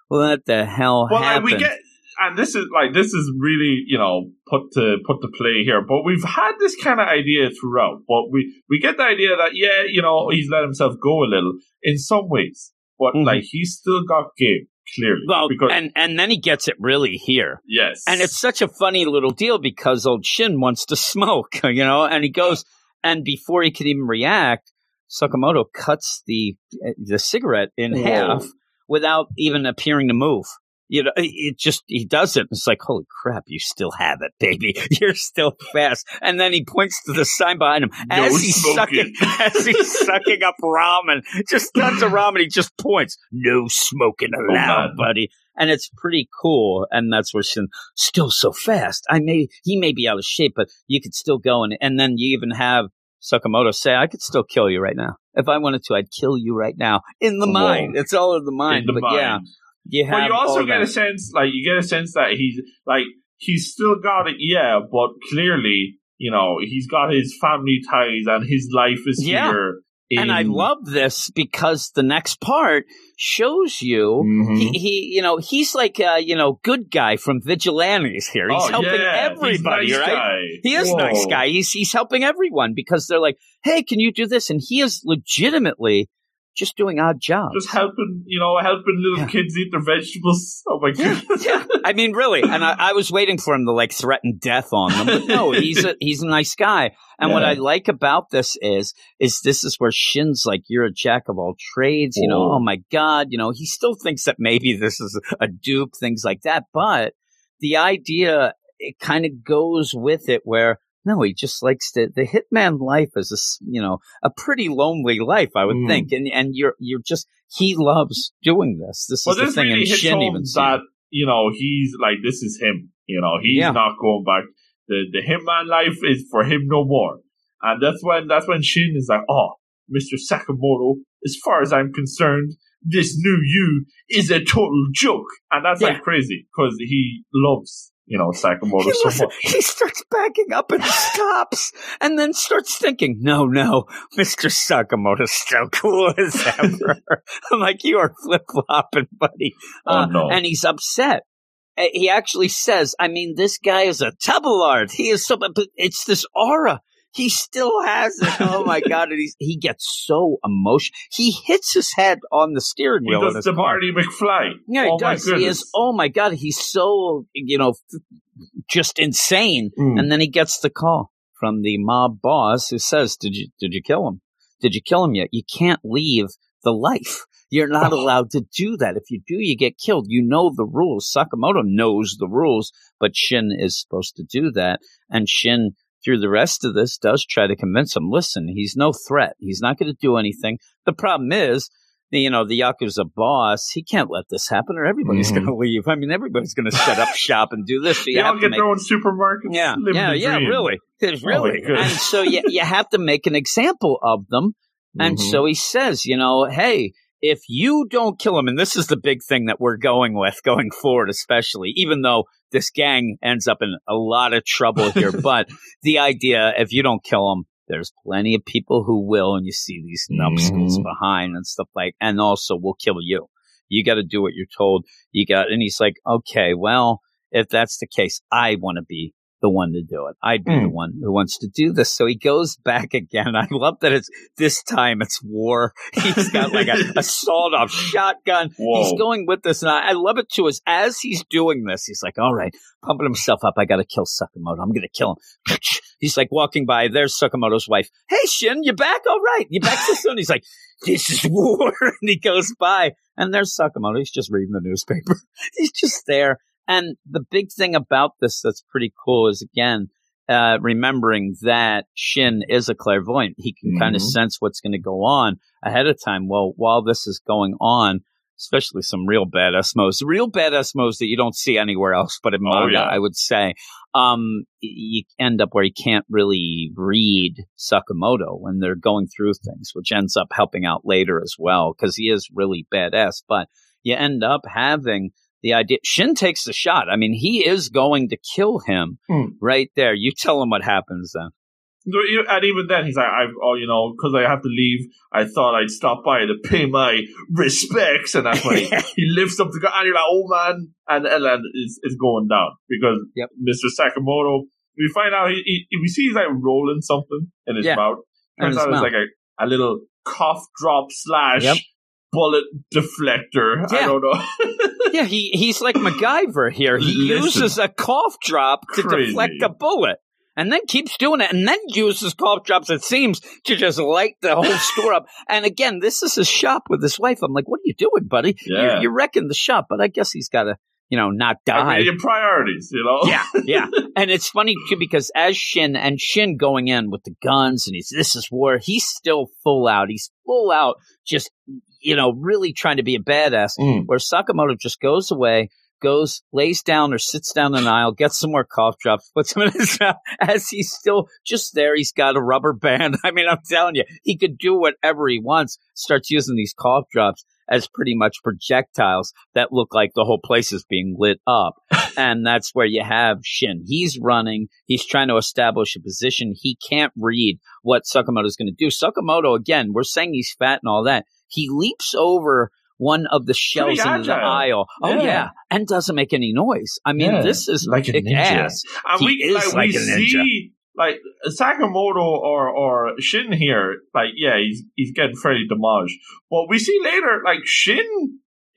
What the hell
Well,
happened?
we get, and this is like this is really you know put to put to play here. But we've had this kind of idea throughout. But we we get the idea that yeah, you know, he's let himself go a little in some ways, but
Mhm.
like he's still got game clearly.
well,
because
and, and then he gets it really here.
yes,
And it's such a funny little deal because old Shin wants to <laughs> smoke, you know, and he goes, and before he could even react, Sakamoto cuts the the cigarette in half without even appearing to move. You know, it- just he does it. It's like, holy crap, you still have it, baby. <laughs> You're still fast. And then he points to the sign behind him
No
as he's
smoking.
sucking <laughs> as he's sucking up ramen. Just tons of ramen. He just points, no smoking oh, allowed,
man.
buddy. And it's pretty cool. And that's where Shin still so fast. I may he may be out of shape, but you could still go and and then you even have Sakamoto say, I could still kill you right now. If I wanted to, I'd kill you right now. In the
Whoa.
mind. It's all in the mind.
in the
but
mind.
yeah, you
But you also get a sense, like you get a sense that he's like he's still got it, yeah, but clearly, you know, he's got his family ties and his life is
Yeah.
here.
and I love this because the next part shows you
Mhm.
he, he you know he's like uh you know good guy from vigilantes here he's
Oh,
helping
yeah,
everybody
he's nice
right
guy.
he is a nice guy he's he's helping everyone because they're like hey can you do this and he is legitimately just doing odd jobs
Just helping, you know, helping little
Yeah.
kids eat their vegetables. <laughs> Oh my
yeah,
goodness. <laughs>
yeah. I mean, really, and I, I was waiting for him to like threaten death on them, but no, <laughs> he's a he's a nice guy. And what I like about this is is this is where Shin's like, you're a jack of all trades. You know, oh my god, you know, he still thinks that maybe this is a dupe, things like that. But the idea it kind of goes with it where. No, he just likes to. The hitman life is a you know a pretty lonely life, I would
Mm.
think, and and you're you're just he loves doing this. This
Well,
is the
this
thing,
really
and
hits
Shin
home
even
that you know he's like this is him. You know, he's
Yeah.
not going back. The the hitman life is for him no more. And that's when that's when Shin is like, oh, Mister Sakamoto. As far as I'm concerned, this new you is a total joke, and that's
Yeah.
like crazy because he loves you know Sakamoto
He,
much.
he starts backing up and stops and then starts thinking, no, no, Mr. Sakamoto's still cool as <laughs> ever. I'm like, you are flip flopping, buddy.
Oh,
Uh,
no.
And he's upset. He actually says, I mean, this guy is a tabulard. He is so, but it's this aura. He still has it. Oh my <laughs> God. And he's, he gets so emotional. He hits his head on the steering wheel. of
does the. Marty McFly.
Yeah, he
oh my
does. He is. Oh my god, he's so you know just insane.
Mm.
And then he gets the call from the mob boss who says, "Did you did you kill him? Did you kill him yet? You can't leave the life. You're not
Oh.
allowed to do that. If you do, you get killed. You know the rules. Sakamoto knows the rules, but Shin is supposed to do that. And Shin, through the rest of this, does try to convince him. Listen, he's no threat. He's not going to do anything. The problem is you know, the Yakuza boss, he can't let this happen or everybody's
Mhm.
going <laughs> to leave. I mean, everybody's going to set up <laughs> shop and do this. So you
They all get
make,
their own supermarkets.
yeah, yeah, yeah,
dream.
really. It's
Oh,
really.
goodness.
and so you, you have to make an example of them. And
Mhm.
so he says, you know, hey, if you don't kill him, and this is the big thing that we're going with going forward, especially, even though this gang ends up in a lot of trouble here, <laughs> but the idea, if you don't kill him, there's plenty of people who will, and you see these numbskulls
Mhm.
behind and stuff like, and also will kill you. You got to do what you're told. You got, and he's like, okay, well, if that's the case, I want to be the one to do it. I'd be the
Mm.
one who wants to do this. So he goes <laughs> back again. I love that it's this time it's war. <laughs> He's got like a, a <laughs> sawed off shotgun.
Whoa.
He's going with this. And I, I love it too. Is as he's doing this, he's like, all right, pumping himself up. I got to kill Sakamoto. I'm going to kill him. He's like walking by. There's Sakamoto's wife. Hey, Shin, you back? All right. You back so soon? He's like, this is war. And he goes by. And there's Sakamoto. He's just reading the newspaper. He's just there. And the big thing about this that's pretty cool is again, uh, remembering that Shin is a clairvoyant. He can kind of sense what's going to go on ahead of time. Well, while this is going on, especially some real badass modes, real badass modes that you don't see anywhere else, but in
Oh,
manga,
yeah.
I would say, um, you end up where you can't really read Sakamoto when they're going through things, which ends up helping out later as well, because he is really badass. But you end up having the idea. Shin takes the shot. I mean, he is going to kill him
Hmm.
right there. You tell him what happens then.
And even then, he's like, I've, oh, you know, because I have to leave, I thought I'd stop by to pay my respects. And that's when he, <laughs> he lifts up the gun, and you're like, oh man. And Elan is, is going down because
Yep.
Mr. Sakamoto, we find out, he, he, we see he's like rolling something in his
Yeah,
mouth. Turns out it's like a, a little cough drop slash
Yep.
bullet deflector. I don't know. <laughs>
Yeah, he he's like MacGyver here. He
Listen.
uses a cough drop to
Crazy.
deflect a bullet. and then keeps doing it, and then uses cough drops. It seems to just light the whole <laughs> store up. And again, this is his shop with his wife. I'm like, what are you doing, buddy?
Yeah.
You're, you're wrecking the shop. But I guess he's got to, you know, not die.
I mean, your priorities, you know.
yeah, yeah. <laughs> And it's funny too because as Shin and Shin going in with the guns and he's this is war, he's still full out. He's full out, just you know, really trying to be a badass.
Mm.
Where Sakamoto just goes away, goes, lays down or sits down an aisle, gets some more cough drops, <laughs> puts them in his mouth. As he's still just there, he's got a rubber band. <laughs> I mean, I'm telling you, he could do whatever he wants. Starts using these cough drops as pretty much projectiles that look like the whole place is being lit up. <laughs> and that's where you have Shin. He's running. He's trying to establish a position. He can't read what Sakamoto's going to do. Sakamoto, again, we're saying he's fat and all that. He leaps over one of the shelves in the aisle. Oh
Yeah.
yeah. And doesn't make any noise. I mean,
Yeah.
this is
Like a
kick
ninja.
ass.
And
He
we
is
like,
like
we
a ninja.
see like Sakamoto or or Shin here, like yeah, he's he's getting fairly demolished. But we see later, like Shin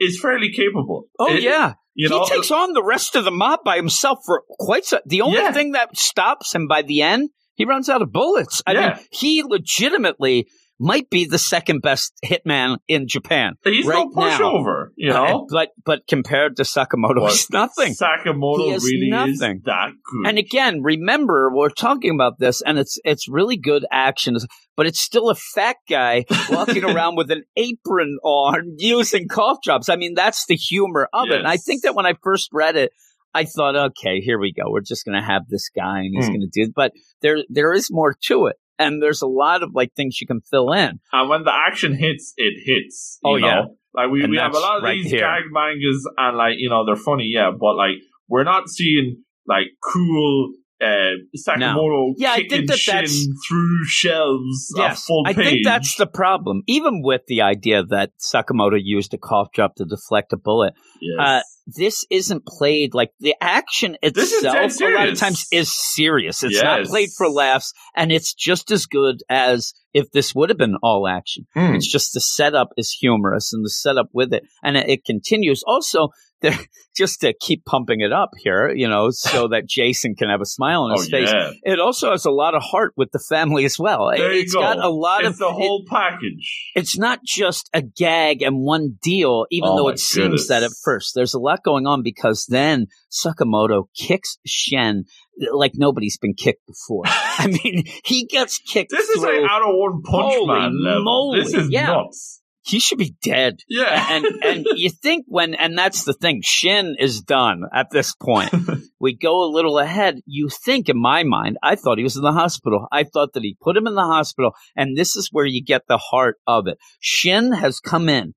is fairly capable.
Oh
It-
yeah.
you know,
he takes on the rest of the mob by himself for quite some. The only
Yeah.
thing that stops him by the end, he runs out of bullets. I
Yeah.
mean, he legitimately might be the second best hitman in Japan.
he's
right
no pushover. You know,
but but compared to Sakamoto,
But
he's nothing.
Sakamoto
is
really
nothing.
is that good.
And again, remember we're talking about this, and it's it's really good action, but it's still a fat guy <laughs> walking around with an apron on, using cough drops. I mean, that's the humor of it. And I think that when I first read it, I thought, okay, here we go. We're just going to have this guy, and he's
Hmm.
going to do. But there there is more to it, and there's a lot of like things you can fill in.
And when the action hits, it hits. you
Oh,
know?
yeah.
Like we,
And
we have a lot of
right
these
here.
gag mangas and like, you know, they're funny, yeah, but like we're not seeing like cool uh Sakamoto
Yeah, I think that that's-
through shelves
Yes, I
page.
think that's the problem. Even with the idea that Sakamoto used a cough drop to deflect a bullet,
Yes.
uh, this isn't played like the action itself. A lot of times is serious. It's not played for laughs, and it's just as good as if this would have been all action.
Hmm.
It's just the setup is humorous and the setup with it, and it, it continues. Also, <laughs> just to keep pumping it up here, you know, so that Jason can have a smile on <laughs>
oh,
his face.
yeah.
It also has a lot of heart with the family as well.
There you go.
got a lot
it's
of
the
it-
whole package.
it's not just a gag and one deal, even
Oh
though it seems
goodness.
that at first. There's a lot going on because then Sakamoto kicks Shin like nobody's been kicked before. <laughs> I mean, he gets kicked.
This is like out of one punch
Holy
man level.
moly,
This is
yeah.
nuts.
He should be dead.
Yeah.
and and <laughs> you think when and that's the thing shin is done at this point. <laughs> We go a little ahead. You think in my mind i thought he was in the hospital. I thought that he put him in the hospital and this is where you get the heart of it. Shin has come in.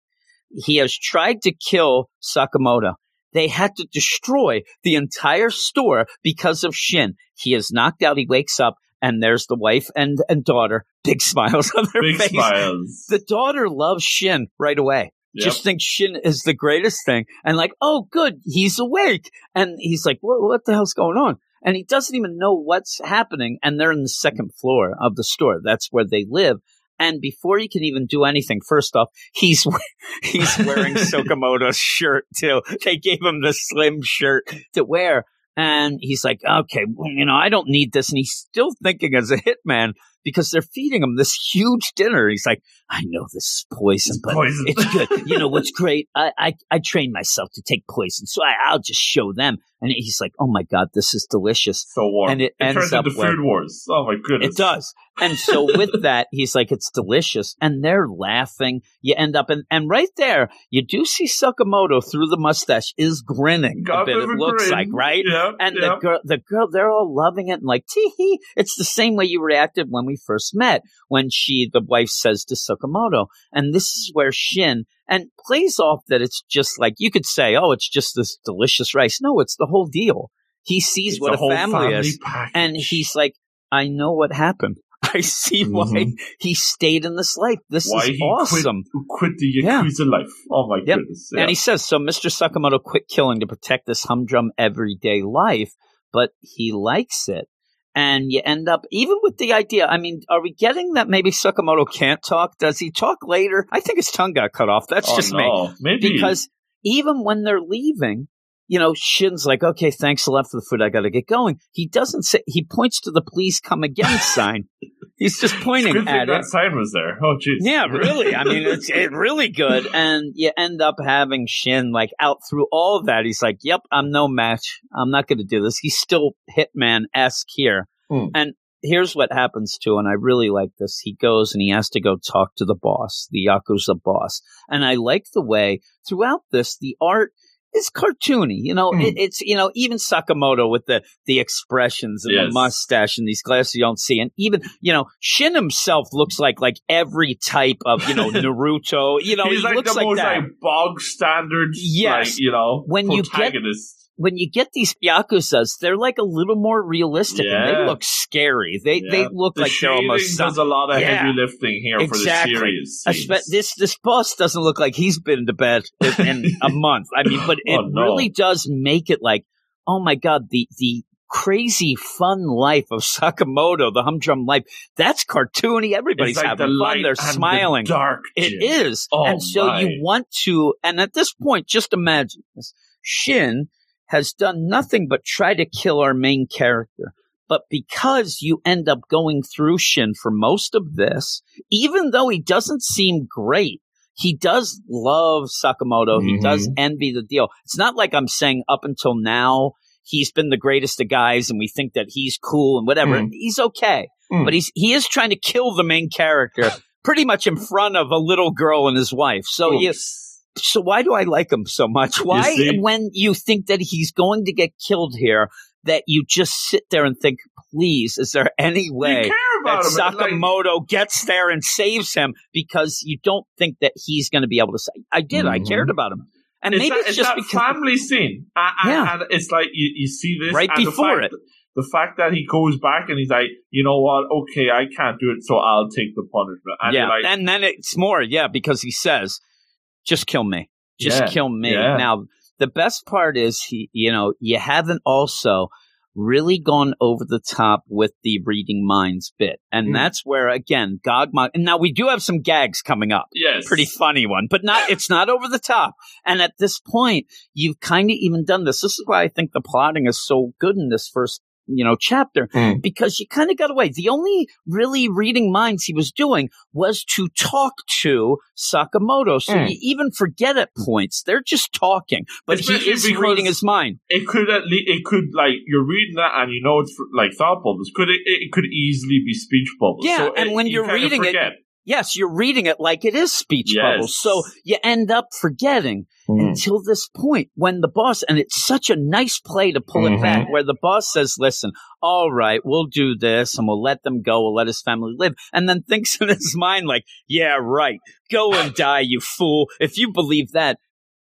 He has tried to kill sakamoto. They had to destroy the entire store because of shin. He is knocked out. He wakes up and there's the wife and, and daughter big <laughs> smiles on their
Big
face
smiles.
the daughter loves Shin right away.
Yep.
Just thinks Shin is the greatest thing. And like, oh, good, he's awake. And he's like, what, what the hell's going on? And he doesn't even know what's happening. And they're in the second floor of the store. That's where they live. And before he can even do anything, first off, he's <laughs> he's wearing <laughs> Sakamoto's shirt too. They gave him the slim shirt to wear. And he's like, okay, well, you know, I don't need this. And he's still thinking as a hitman because they're feeding him this huge dinner. He's like, I know this is poison,
It's
but
poison.
it's good. <laughs> You know what's great? I, I, I trained myself to take poison, so I, I'll just show them. And he's like, oh my God, this is delicious.
so warm.
and it ends
turns
up
into
where-
food wars. Oh my goodness.
It does. And so <laughs> with that, he's like, it's delicious. And they're laughing. You end up, and, and right there, you do see Sakamoto through the mustache is grinning
Got
a bit, it
a
looks
grin.
like, right?
Yeah.
And
yeah.
the girl, the girl, they're all loving it and like, tee hee. It's the same way you reacted when we first met, when she, the wife says to Sakamoto. And this is where Shin, and plays off that it's just like, you could say, oh, it's just this delicious rice. No, it's the whole deal. He sees
It's
what a
whole
family, is.
package.
And he's like, I know what happened. <laughs> I see why
Mhm.
he stayed in this life. This
why
is awesome.
quit, quit the
Yeah.
Yakuza life. Oh my
Yep.
goodness. Yeah.
And he says, so Mr. Sakamoto quit killing to protect this humdrum everyday life, but he likes it. And you end up, even with the idea, I mean, are we getting that maybe Sakamoto can't talk? Does he talk later? I think his tongue got cut off. That's
oh,
just me.
Maybe.
Because even when they're leaving, you know, Shin's like, okay, thanks a lot for the food. I got to get going. He doesn't say, he points to the please come again <laughs> sign. He's just pointing
Good thing
at it.
that sign was there. Oh, jeez.
Yeah, really. I mean, it's it <laughs> really good. And you end up having Shin like out through all of that. He's like, yep, I'm no match. I'm not going to do this. He's still Hitman esque here.
Hmm.
And here's what happens to, and I really like this. He goes and he has to go talk to the boss, the Yakuza boss. And I like the way throughout this, the art is cartoony. You know,
Hmm.
it, it's, you know, even Sakamoto with the, the expressions and
Yes.
the mustache and these glasses you don't see. And even, you know, Shin himself looks like, like every type of, you know, <laughs> Naruto. You know,
He's
he
like
looks
the
like
most
that.
like bog standard,
Yes.
like you know,
When you get-. When you get these Yakuzas, they're like a little more realistic and they look scary. They, they look
the
like they're almost
does a lot of
Yeah.
heavy lifting here
Exactly.
for the series. Scenes.
this this boss doesn't look like he's been to bed in, a <laughs> month. I mean, but it
Oh, no.
really does make it like, oh my god, the the crazy fun life of Sakamoto, the humdrum life. That's cartoony. Everybody's
like
having
the
fun. They're
and the
smiling.
dark.
It
Jim. Oh,
and so
my.
you want to. And at this point, just imagine this: Shin has done nothing but try to kill our main character. But because you end up going through Shin for most of this, even though he doesn't seem great, he does love Sakamoto. He
Mhm.
does envy the deal. It's not like I'm saying up until now he's been the greatest of guys and we think that he's cool and whatever.
Mm.
He's okay.
Mm.
But he's he is trying to kill the main character pretty much in front of a little girl and his wife. So
Oops.
So why do I like him so much? Why,
see?
when you think that he's going to get killed here, that you just sit there and think, please, is there any way that
him. like-
Sakamoto gets there and saves him because you don't think that he's going to be able to say, I did, I
Mhm.
cared about him. And
it's
maybe
that,
it's just
that family scene. And, and-
Yeah.
and it's like you, you see this
Right before
fact,
it.
The fact that he goes back and he's like, you know what? Okay, I can't do it, so I'll take the punishment. And
yeah,
like,
and then it's more, yeah, because he says, "Just kill me, just
Yeah,
kill me."
yeah.
Now, the best part is he, you know, you haven't also really gone over the top with the reading minds bit, and
Mm.
that's where again, Gogma. And now we do have some gags coming up.
yes,
Pretty funny one, but not. It's not over the top. And at this point, you've kind of even done this. This is why I think the plotting is so good in this first, you know, chapter
Mm.
because you kind of got away. The only really reading minds he was doing was to talk to Sakamoto. So
Mm.
you even forget at points they're just talking, but
Especially
he is reading his mind.
it could at least it could like you're reading that and you know it's like thought bubbles. Could it? It could easily be speech bubbles.
Yeah,
So
and
it-
when
you
you're
kinda
reading it. Yes, you're reading it like it is speech
Yes.
bubbles. So you end up forgetting until this point when the boss, and it's such a nice play to pull it
Mhm.
back, where the boss says, listen, all right, we'll do this and we'll let them go. We'll let his family live. And then <laughs> thinks in his mind, like, yeah, right. Go and <laughs> die, you fool. If you believe that.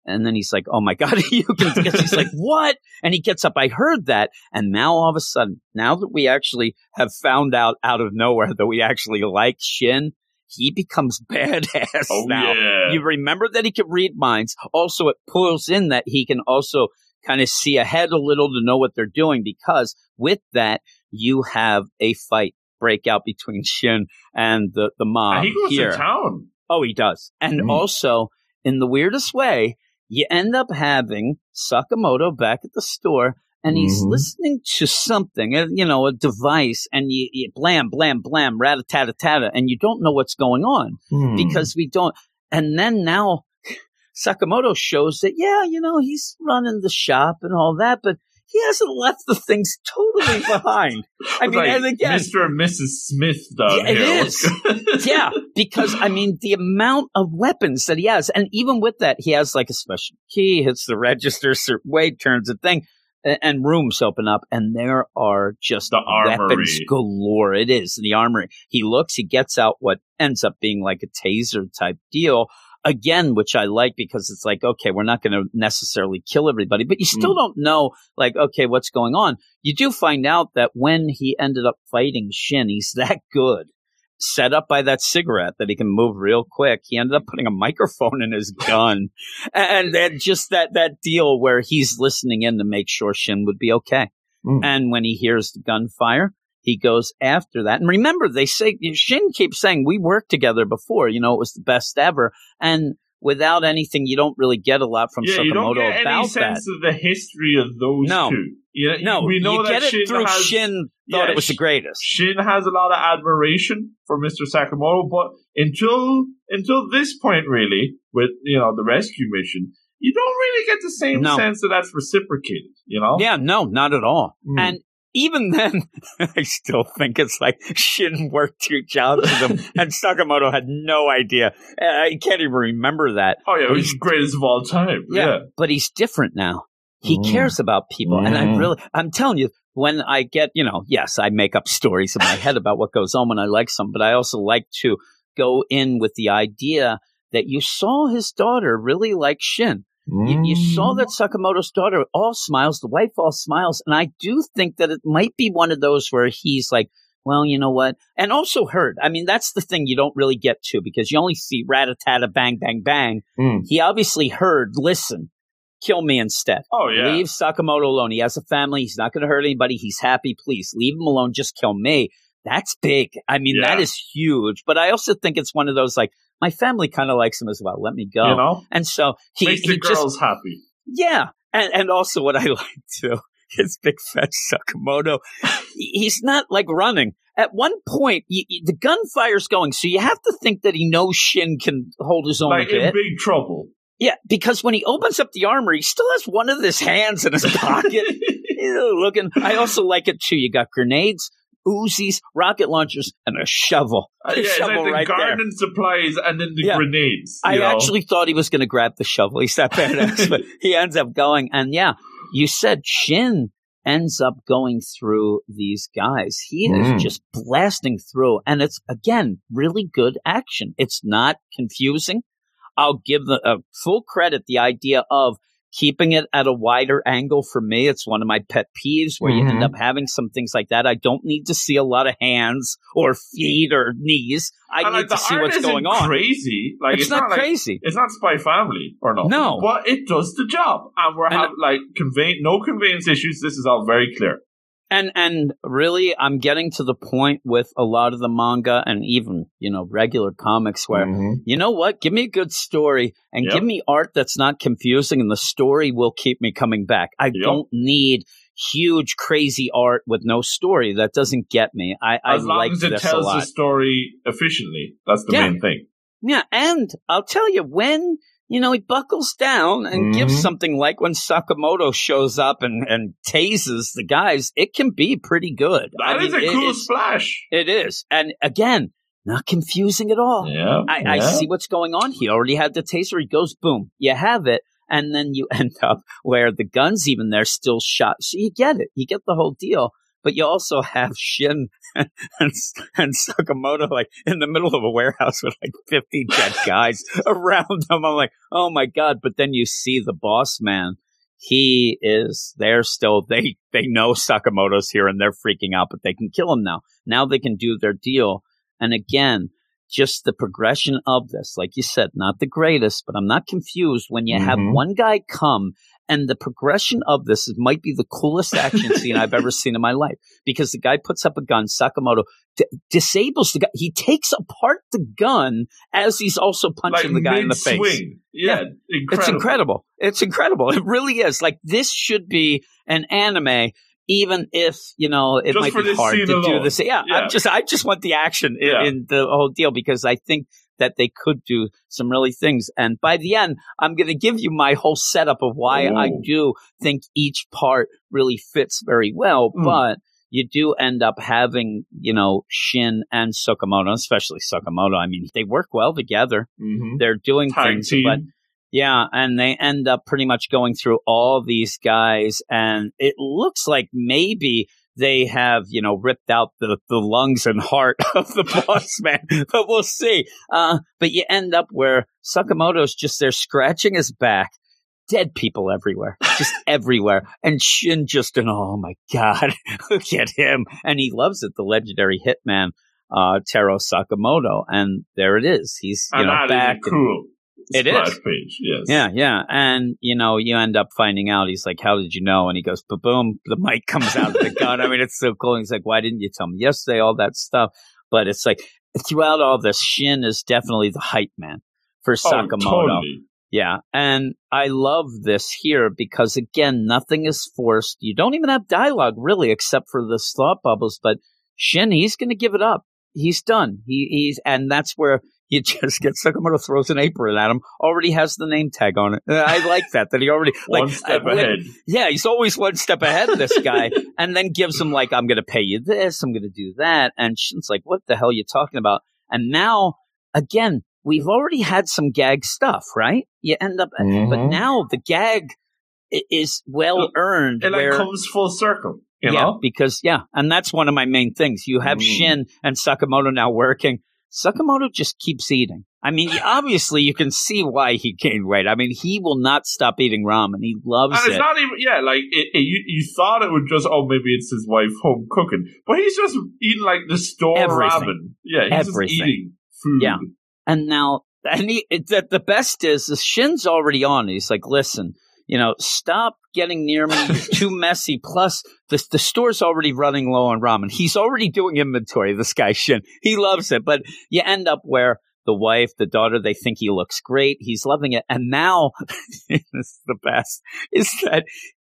And then he's like, oh my God, <laughs> you can. He's like, what? And he gets up. I heard that. And now all of a sudden, now that we actually have found out out of nowhere that we actually like Shin, he becomes <laughs> badass
Oh
now.
yeah.
You remember that he can read minds. Also, it pulls in that he can also kind of see ahead a little to know what they're doing because with that, you have a fight break out between <laughs> Shin and the, the mob
and he goes
here.
to town.
Oh, he does. And
Mm.
also, in the weirdest way, you end up having Sakamoto back at the store and he's
Mhm.
listening to something, uh, you know, a device, and you, you blam, blam, blam, rat a tat a tat, and you don't know what's going on
Hmm.
because we don't. And then now Sakamoto shows that, yeah, you know, he's running the shop and all that, but he hasn't left the things totally <laughs> behind. I mean,
Like,
and again,
Mr. and Mrs. Smith though.
Yeah, it is. <laughs> yeah, because I mean, the amount of weapons that he has, and even with that, he has like a special key, hits the register, <laughs> certain way, turns the thing, and rooms open up, and there are just
The armory.
weapons galore. It is the armory. He looks, he gets out what ends up being like a taser type deal. Again, which I like because it's like, okay, we're not going to necessarily kill everybody, but you hmm. still don't know, like, okay, what's going on. You do find out that when he ended up fighting Shin, he's that good set up by that cigarette that he can move real quick. He ended up putting a microphone in his gun, and then just that that deal where he's listening in to make sure Shin would be okay.
Mm.
And when he hears the gunfire, he goes after that. And remember, they say Shin keeps saying we worked together before. You know, it was the best ever. And without anything, you don't really get a lot from Sakamoto about that.
yeah, you don't get
about
any sense
that.
of the history of those
No.
two. You know,
No,
we know
you
that
get it
Shin
through
has,
Shin thought
yeah,
it was the greatest.
Shin has a lot of admiration for Mr. Sakamoto, but until until this point, really, with you know the rescue mission, you don't really get the same
No.
sense that that's reciprocated. You know?
Yeah, no, not at all.
Mm.
And even then, <laughs> I still think it's like Shin worked two jobs <laughs> with him, and Sakamoto had no idea. Uh, I can't even remember that.
Oh yeah, he's greatest of all time. Yeah.
but he's different now. He
Mm.
cares about people, and I
Mm.
really, I'm telling you, when I get, you know, yes, I make up stories in my head about what goes on when I like some, but I also like to go in with the idea that you saw his daughter really like Shin. You, you
Mm.
saw that Sakamoto's daughter all smiles, the wife all smiles, and I do think that it might be one of those where he's like, well, you know what? And also heard. I mean, that's the thing you don't really get to because you only see rat-a-tat-a, bang, bang, bang.
Mm.
He obviously heard, listen, kill me instead.
Oh yeah.
Leave Sakamoto alone. He has a family. He's not going to hurt anybody. He's happy. Please leave him alone. Just kill me. That's big. I mean, that
Yeah.
is huge. But I also think it's one of those like, my family kind of likes him as well. Let me go.
You know,
And so he,
makes the
just
girls happy.
yeah, and and also what I <laughs> like too is Big Fat Sakamoto. He's not like running. At one point, y y- the gunfire's going, so you have to think that he knows Shin can hold his own
Like
a
in big trouble.
yeah, because when he opens up the armor, he still has one of his hands in his pocket. <laughs> Looking. I also like it too. You got grenades, Uzis, rocket launchers, and a shovel.
Uh,
The
yeah,
shovel
like the
right there.
garden supplies and then the
Yeah.
grenades.
I
know?
actually thought he was going to grab the shovel. He's that badass, but he ends up going. And yeah, you said Shin ends up going through these guys. He
Mm.
is just blasting through, and it's again really good action. It's not confusing. I'll give the uh, full credit the idea of keeping it at a wider angle for me. It's one of my pet peeves where you end
Mhm.
up having some things like that. I don't need to see a lot of hands or feet or knees. I
And,
need
like,
to see what's going on.
Crazy, like
it's, not,
like,
crazy.
It's not Spy Family or nothing.
No.
but it does the job, and we're
And-
have like convey no conveyance issues. This is all very clear.
And and really, I'm getting to the point with a lot of the manga and even you know regular comics where
Mhm.
you know what, give me a good story and
Yep.
give me art that's not confusing, and the story will keep me coming back. I
Yep.
don't need huge crazy art with no story that doesn't get me. I, I
As long
like
as it tells the story efficiently, that's the
Yeah.
main thing.
Yeah, and I'll tell you when you know he buckles down and gives
Mhm.
something like when Sakamoto shows up and and tases the guys, it can be pretty good.
That
I
is
mean,
a cool
it's-
splash.
It is. And again, not confusing at all.
Yeah,
I, I see what's going on. He already had the taser. He goes, boom, you have it. And then you <laughs> end up where the gun's even there, still shot. So you get it. You get the whole deal. But you also have Shin and, <laughs> and, and Sakamoto like in the middle of a warehouse with like 50 dead <laughs> guys around them. I'm like, oh my God. But then you see the boss man. He is there still. They, they know Sakamoto's here and they're freaking out, but they can kill him now. Now they can do their deal. And again, just the progression of this, like you said, not the greatest, but I'm not confused when you have
Mhm.
one guy come and the progression of this is, might be the coolest action <laughs> scene I've ever seen in my life because the guy puts up a gun, Sakamoto d- disables the guy. He takes apart the gun as he's also punching
like
the guy in the face.
mid-swing. Yeah,
Yeah.
incredible.
It's incredible. It's incredible. It really is. Like this should be an anime, even if you know it
Just
might be hard to do this. Yeah,
Yeah.
I just I just want the action in,
Yeah.
in the whole deal because I think that they could do some really things. And by the end, I'm going to give you my whole setup of why I do think each part really fits very well,
Mm.
but. You do end up having, you know, Shin and Sakamoto, especially Sakamoto. I mean, they work well together.
Mhm.
They're doing
Tag
things,
team.
but yeah, and they end up pretty much going through all these guys, and it looks like maybe they have, you know, ripped out the, the lungs and heart <laughs> of the boss man, but we'll see. Uh, but you end up where Sakamoto's just there scratching his back, dead people everywhere, just <laughs> everywhere, and Shin just in, oh my god, <laughs> look at him, and he loves it. The legendary hitman, uh, Taro Sakamoto, and there it is. He's you
and
know back.
cool
It is.
page. Yes.
yeah, yeah. And, you know, you end up finding out. He's like, How did you know? And he goes, Ba boom. The mic comes out of the gun. I mean, it's so cool. He's like, Why didn't you tell me yesterday? All that stuff. But it's like, throughout all this, Shin is definitely the hype man for
Oh,
Sakamoto.
totally.
Yeah. And I love this here because again, nothing is forced. You don't even have dialogue really, except for the thought bubbles. But Shin, he's going to give it up. He's done. He, he's, and that's where you just get Sakamoto throws an apron at him. Already has the name tag on it. I like that. That he already <laughs>
One
like
step
uh,
ahead.
Yeah, he's always one step ahead of this guy, <laughs> and then gives him like, "I'm going to pay you this. I'm going to do that." And Shin's like, "What the hell are you talking about?" And now, again, we've already had some gag stuff, right? You end up, but
Mhm.
now the gag is well earned.
And
it
comes full circle. You
yeah,
know?
because yeah, and that's one of my main things. You have
Mm.
Shin and Sakamoto now working. Sakamoto just keeps eating. I mean, <laughs> obviously, you can see why he gained weight. I mean, he will not stop eating ramen. He loves
And it's
it.
not even yeah, like it, it, you you thought it would just oh maybe it's his wife home cooking, but he's just eating like the store
Everything.
ramen. Yeah, he's
Everything.
just eating food.
Yeah. And now, and he, it, the, the best is the Shin's already on. He's like, listen, you know, stop getting near me. Too <laughs> messy. Plus, the, the store's already running low on ramen. He's already doing inventory, this guy Shin. He loves it. But you end up where the wife, the daughter, they think he looks great. He's loving it. And now, <laughs> this is the best, is that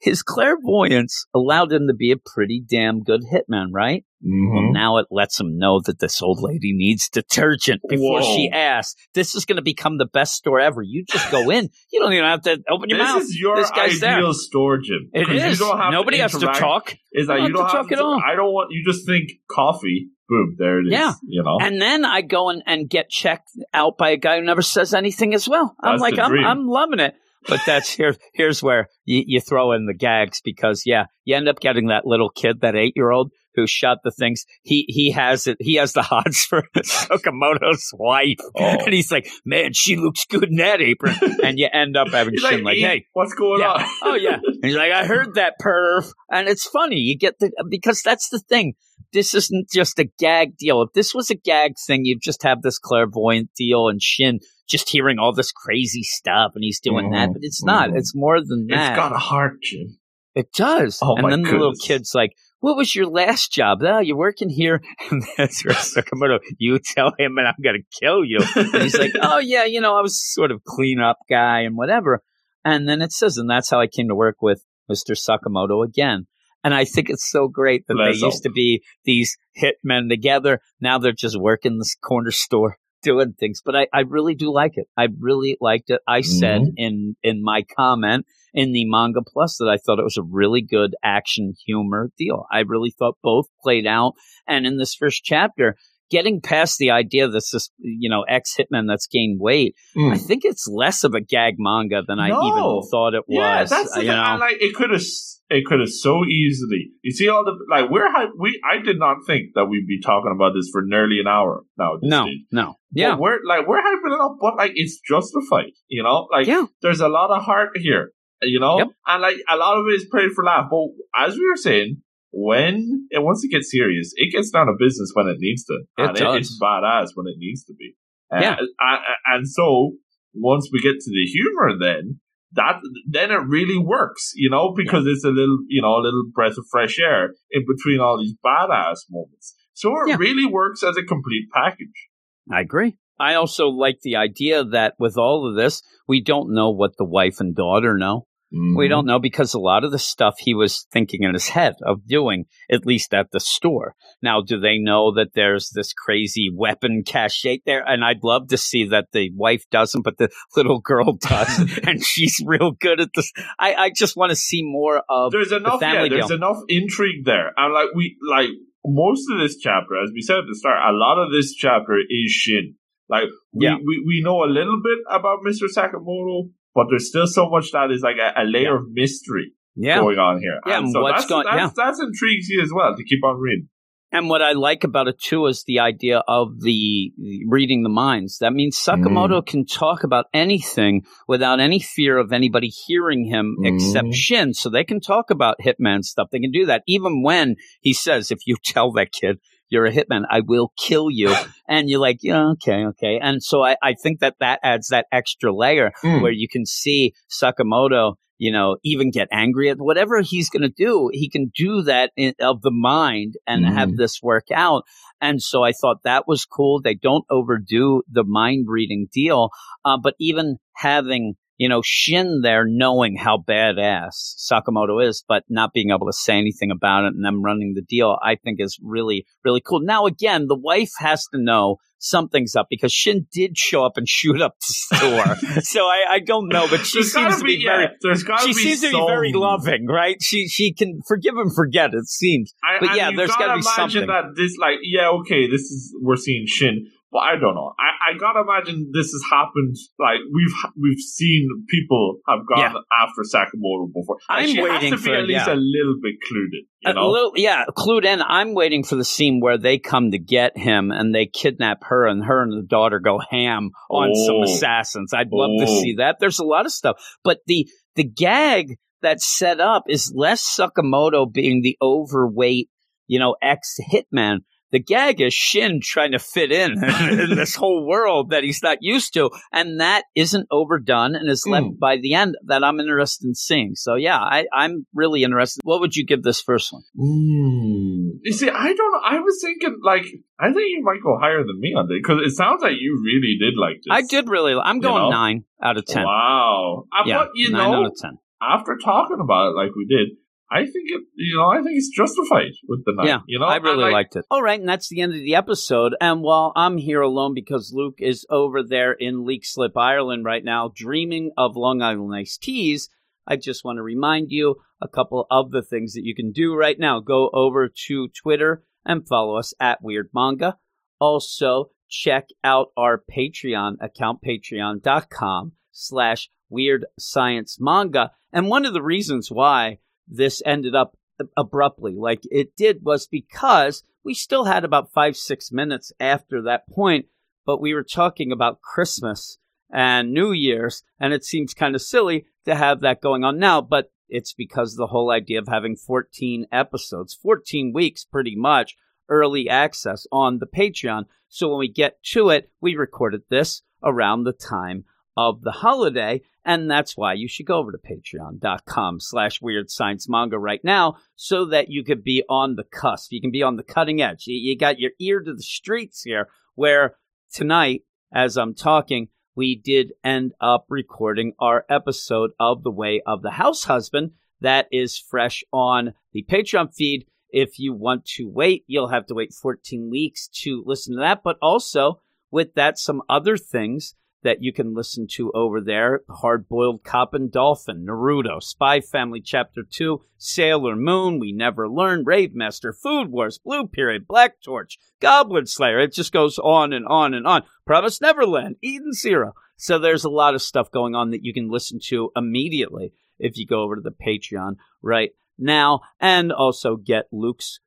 his clairvoyance allowed him to be a pretty damn good hitman, right? Well,
Mhm.
now it lets him know that this old lady needs detergent before
Whoa.
she asks. This is going to become the best store ever. You just go in. <laughs> You don't even have to open your
This
mouth.
This is your
This guy's there.
ideal store, Jim.
It is.
You don't have
Nobody
to
has to talk.
Is that
You don't have to talk at all.
I don't want you just think coffee. Boom, there it is.
Yeah.
you know.
And then I go in and get checked out by a guy who never says anything as well. I'm
That's
like, I'm. I'm loving it. But that's here. Here's where you, you throw in the gags because yeah, you end up getting that little kid, that eight year old who shot the things. He he has it. He has the <laughs> hots for Sakamoto's wife,
Oh.
and he's like, man, she looks good in that apron. <laughs> and you end up having Shin like,
"Eat,
hey,
what's going
Yeah.
on?
oh yeah. <laughs> And he's like, I heard that perv. And it's funny. You get the, because that's the thing. This isn't just a gag deal. If this was a gag thing, you'd just have this clairvoyant deal and Shin just hearing all this crazy stuff and he's doing that.
Mhm.
But it's not.
Mhm.
It's more than that.
It's got a heart, Jim.
it does.
Oh,
and
my
then the little kid's like, what was your last job? Oh, you're working here. <laughs> And that's where Sakamoto, you tell him and I'm going to kill you. And he's like, oh, yeah, you know, I was sort of clean up guy and whatever. And then it says, and that's how I came to work with Mr. Sakamoto again. And I think it's so great that
Bless
they used to be these hitmen together. Now they're just working this corner store doing things. But I, I really do like it. I really liked it. I said
Mhm.
in, in my comment in the manga plus that I thought it was a really good action humor deal. I really thought both played out. And in this first chapter, getting past the idea that this, you know, ex hitman that's gained weight, I think it's less of a gag manga than I even thought it
Yeah,
was.
that's
uh,
the thing. And, like it could have, it could have so easily. You see all the like we're we. I did not think that we'd be talking about this for nearly an hour now.
no,
stage.
no.
But
Yeah.
we're like we're hyping it up, but like it's justified. You know, like
Yeah.
there's a lot of heart here. You know,
Yep.
and like a lot of it is played for laugh. But as we were saying, when and once it gets serious, it gets down to business when it needs to,
It
and
does.
it's badass when it needs to be.
Yeah.
and, and so once we get to the humor, then that then it really works, you know, because it's a little, you know, a little breath of fresh air in between all these badass moments. So it
Yeah.
really works as a complete package.
I agree. I also like the idea that with all of this, we don't know what the wife and daughter know.
Mm-hmm.
We don't know because a lot of the stuff he was thinking in his head of doing, at least at the store. Now, do they know that there's this crazy weapon cache there? And I'd love to see that the wife doesn't, but the <laughs> little girl does, <laughs> and she's real good at this. I, I just want to see more of.
There's enough, yeah,
family
there's
deal.
enough intrigue there, and like we like most of this chapter, as we said at the start, a lot of this chapter is Shin. Like we,
Yeah.
we, we know a little bit about Mr. Sakamoto, but there's still so much that is like a, a layer of mystery
Yeah.
going on here.
Yeah,
and
and
so
what's
that's,
going-
that's, that's intrigues you as well to keep on reading.
And what I like about it too is the idea of the reading the minds. That means Sakamoto
Mm.
can talk about anything without any fear of anybody hearing him except
Mhm.
Shin. So they can talk about Hitman stuff. They can do that even when he says, if you tell that kid you're a hitman, I will kill you. <laughs> and you're like, yeah, okay, okay. And so I, I think that that adds that extra layer
Mm.
where you can see Sakamoto you know, even get angry at whatever he's going to do. He can do that in, of the mind and
Mhm.
have this work out. And so I thought that was cool. They don't overdo the mind reading deal. Uh, but even having, you know, Shin there knowing how badass Sakamoto is, but not being able to say anything about it and them running the deal, I think is really, really cool. Now, again, the wife has to know something's up because Shin did show up and <laughs> shoot up the store. <laughs> so I, I don't know, but she
There's
seems to be, very,
yeah,
she
be
seems to be very loving, right? She, she can forgive and forget, it seems.
I,
But yeah, there's
gotta
gotta be
imagine
something.
that this, like, yeah, okay, this is we're seeing Shin, but I don't know. I, I gotta imagine this has happened. Like we've we've seen people have gone
Yeah.
after Sakamoto before. Like,
I'm waiting
to
for-
at least
yeah.
a little bit clued. You
A little, yeah, clued in. I'm waiting for the scene where they come to get him and they kidnap her, and her and the daughter go ham on some
Oh.
assassins. I'd love to
Oh.
see that. There's a lot of stuff, but the the gag that's set up is less Sakamoto being the overweight, you know, ex hitman. The gag is Shin trying to fit in <laughs> in this whole world that he's not used to, and that isn't overdone and is left
Mm.
by the end that I'm interested in seeing. So yeah, I, I'm really interested. What would you give this first one?
Mm. You see, I don't know. I was thinking, like, I think you might go higher than me on this because it sounds like you really did like this.
I did really. I'm
You
going
know?
nine out of ten.
Wow. Uh,
Yeah,
but you
nine
know,
out of ten.
after talking about it like we did, I think it. You know, I think it's justified with the nine.
Yeah,
you know,
I really
And, like,
liked it. All right, and that's the end of the episode. And while I'm here alone because Luke is over there in Leixlip, Ireland right now, dreaming of Long Island iced teas, I just want to remind you a couple of the things that you can do right now. Go over to Twitter and follow us at Weird Manga. Also, check out our Patreon account, patreon.com slash weird science manga. And one of the reasons why this ended up abruptly like it did was because we still had about five, six minutes after that point, but we were talking about Christmas and New Year's, and it seems kind of silly to have that going on now, but it's because the whole idea of having 14 episodes, 14 weeks pretty much, early access on the Patreon. So when we get to it, we recorded this around the time of the holiday, and that's why you should go over to patreon.com slash weird science manga right now so that you could be on the cusp. You can be on the cutting edge. You, got your ear to the streets here, where tonight, as I'm talking, we did end up recording our episode of The Way of the House Husband. That is fresh on the Patreon feed. If you want to wait, you'll have to wait 14 weeks to listen to that. But also, with that, some other things that you can listen to over there Hard Boiled Cop and Dolphin, Naruto, Spy Family Chapter 2, Sailor Moon, We Never Learned, Rave Master, Food Wars, Blue Period, Black Torch, Goblin Slayer. It just goes on and on and on. Promise Neverland, Eden Zero. So there's a lot of stuff going on that you can listen to immediately if you go over to the Patreon right now and also get Luke's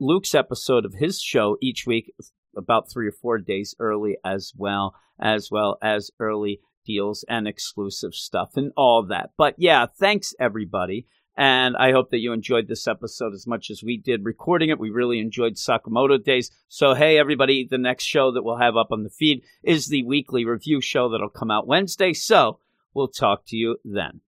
Luke's episode of his show each week about 3 or 4 days early as well as well as early deals and exclusive stuff and all that. But yeah, thanks everybody. And I hope that you enjoyed this episode as much as we did recording it. We really enjoyed Sakamoto Days. So, hey, everybody, the next show that we'll have up on the feed is the weekly review show that'll come out Wednesday. So, we'll talk to you then.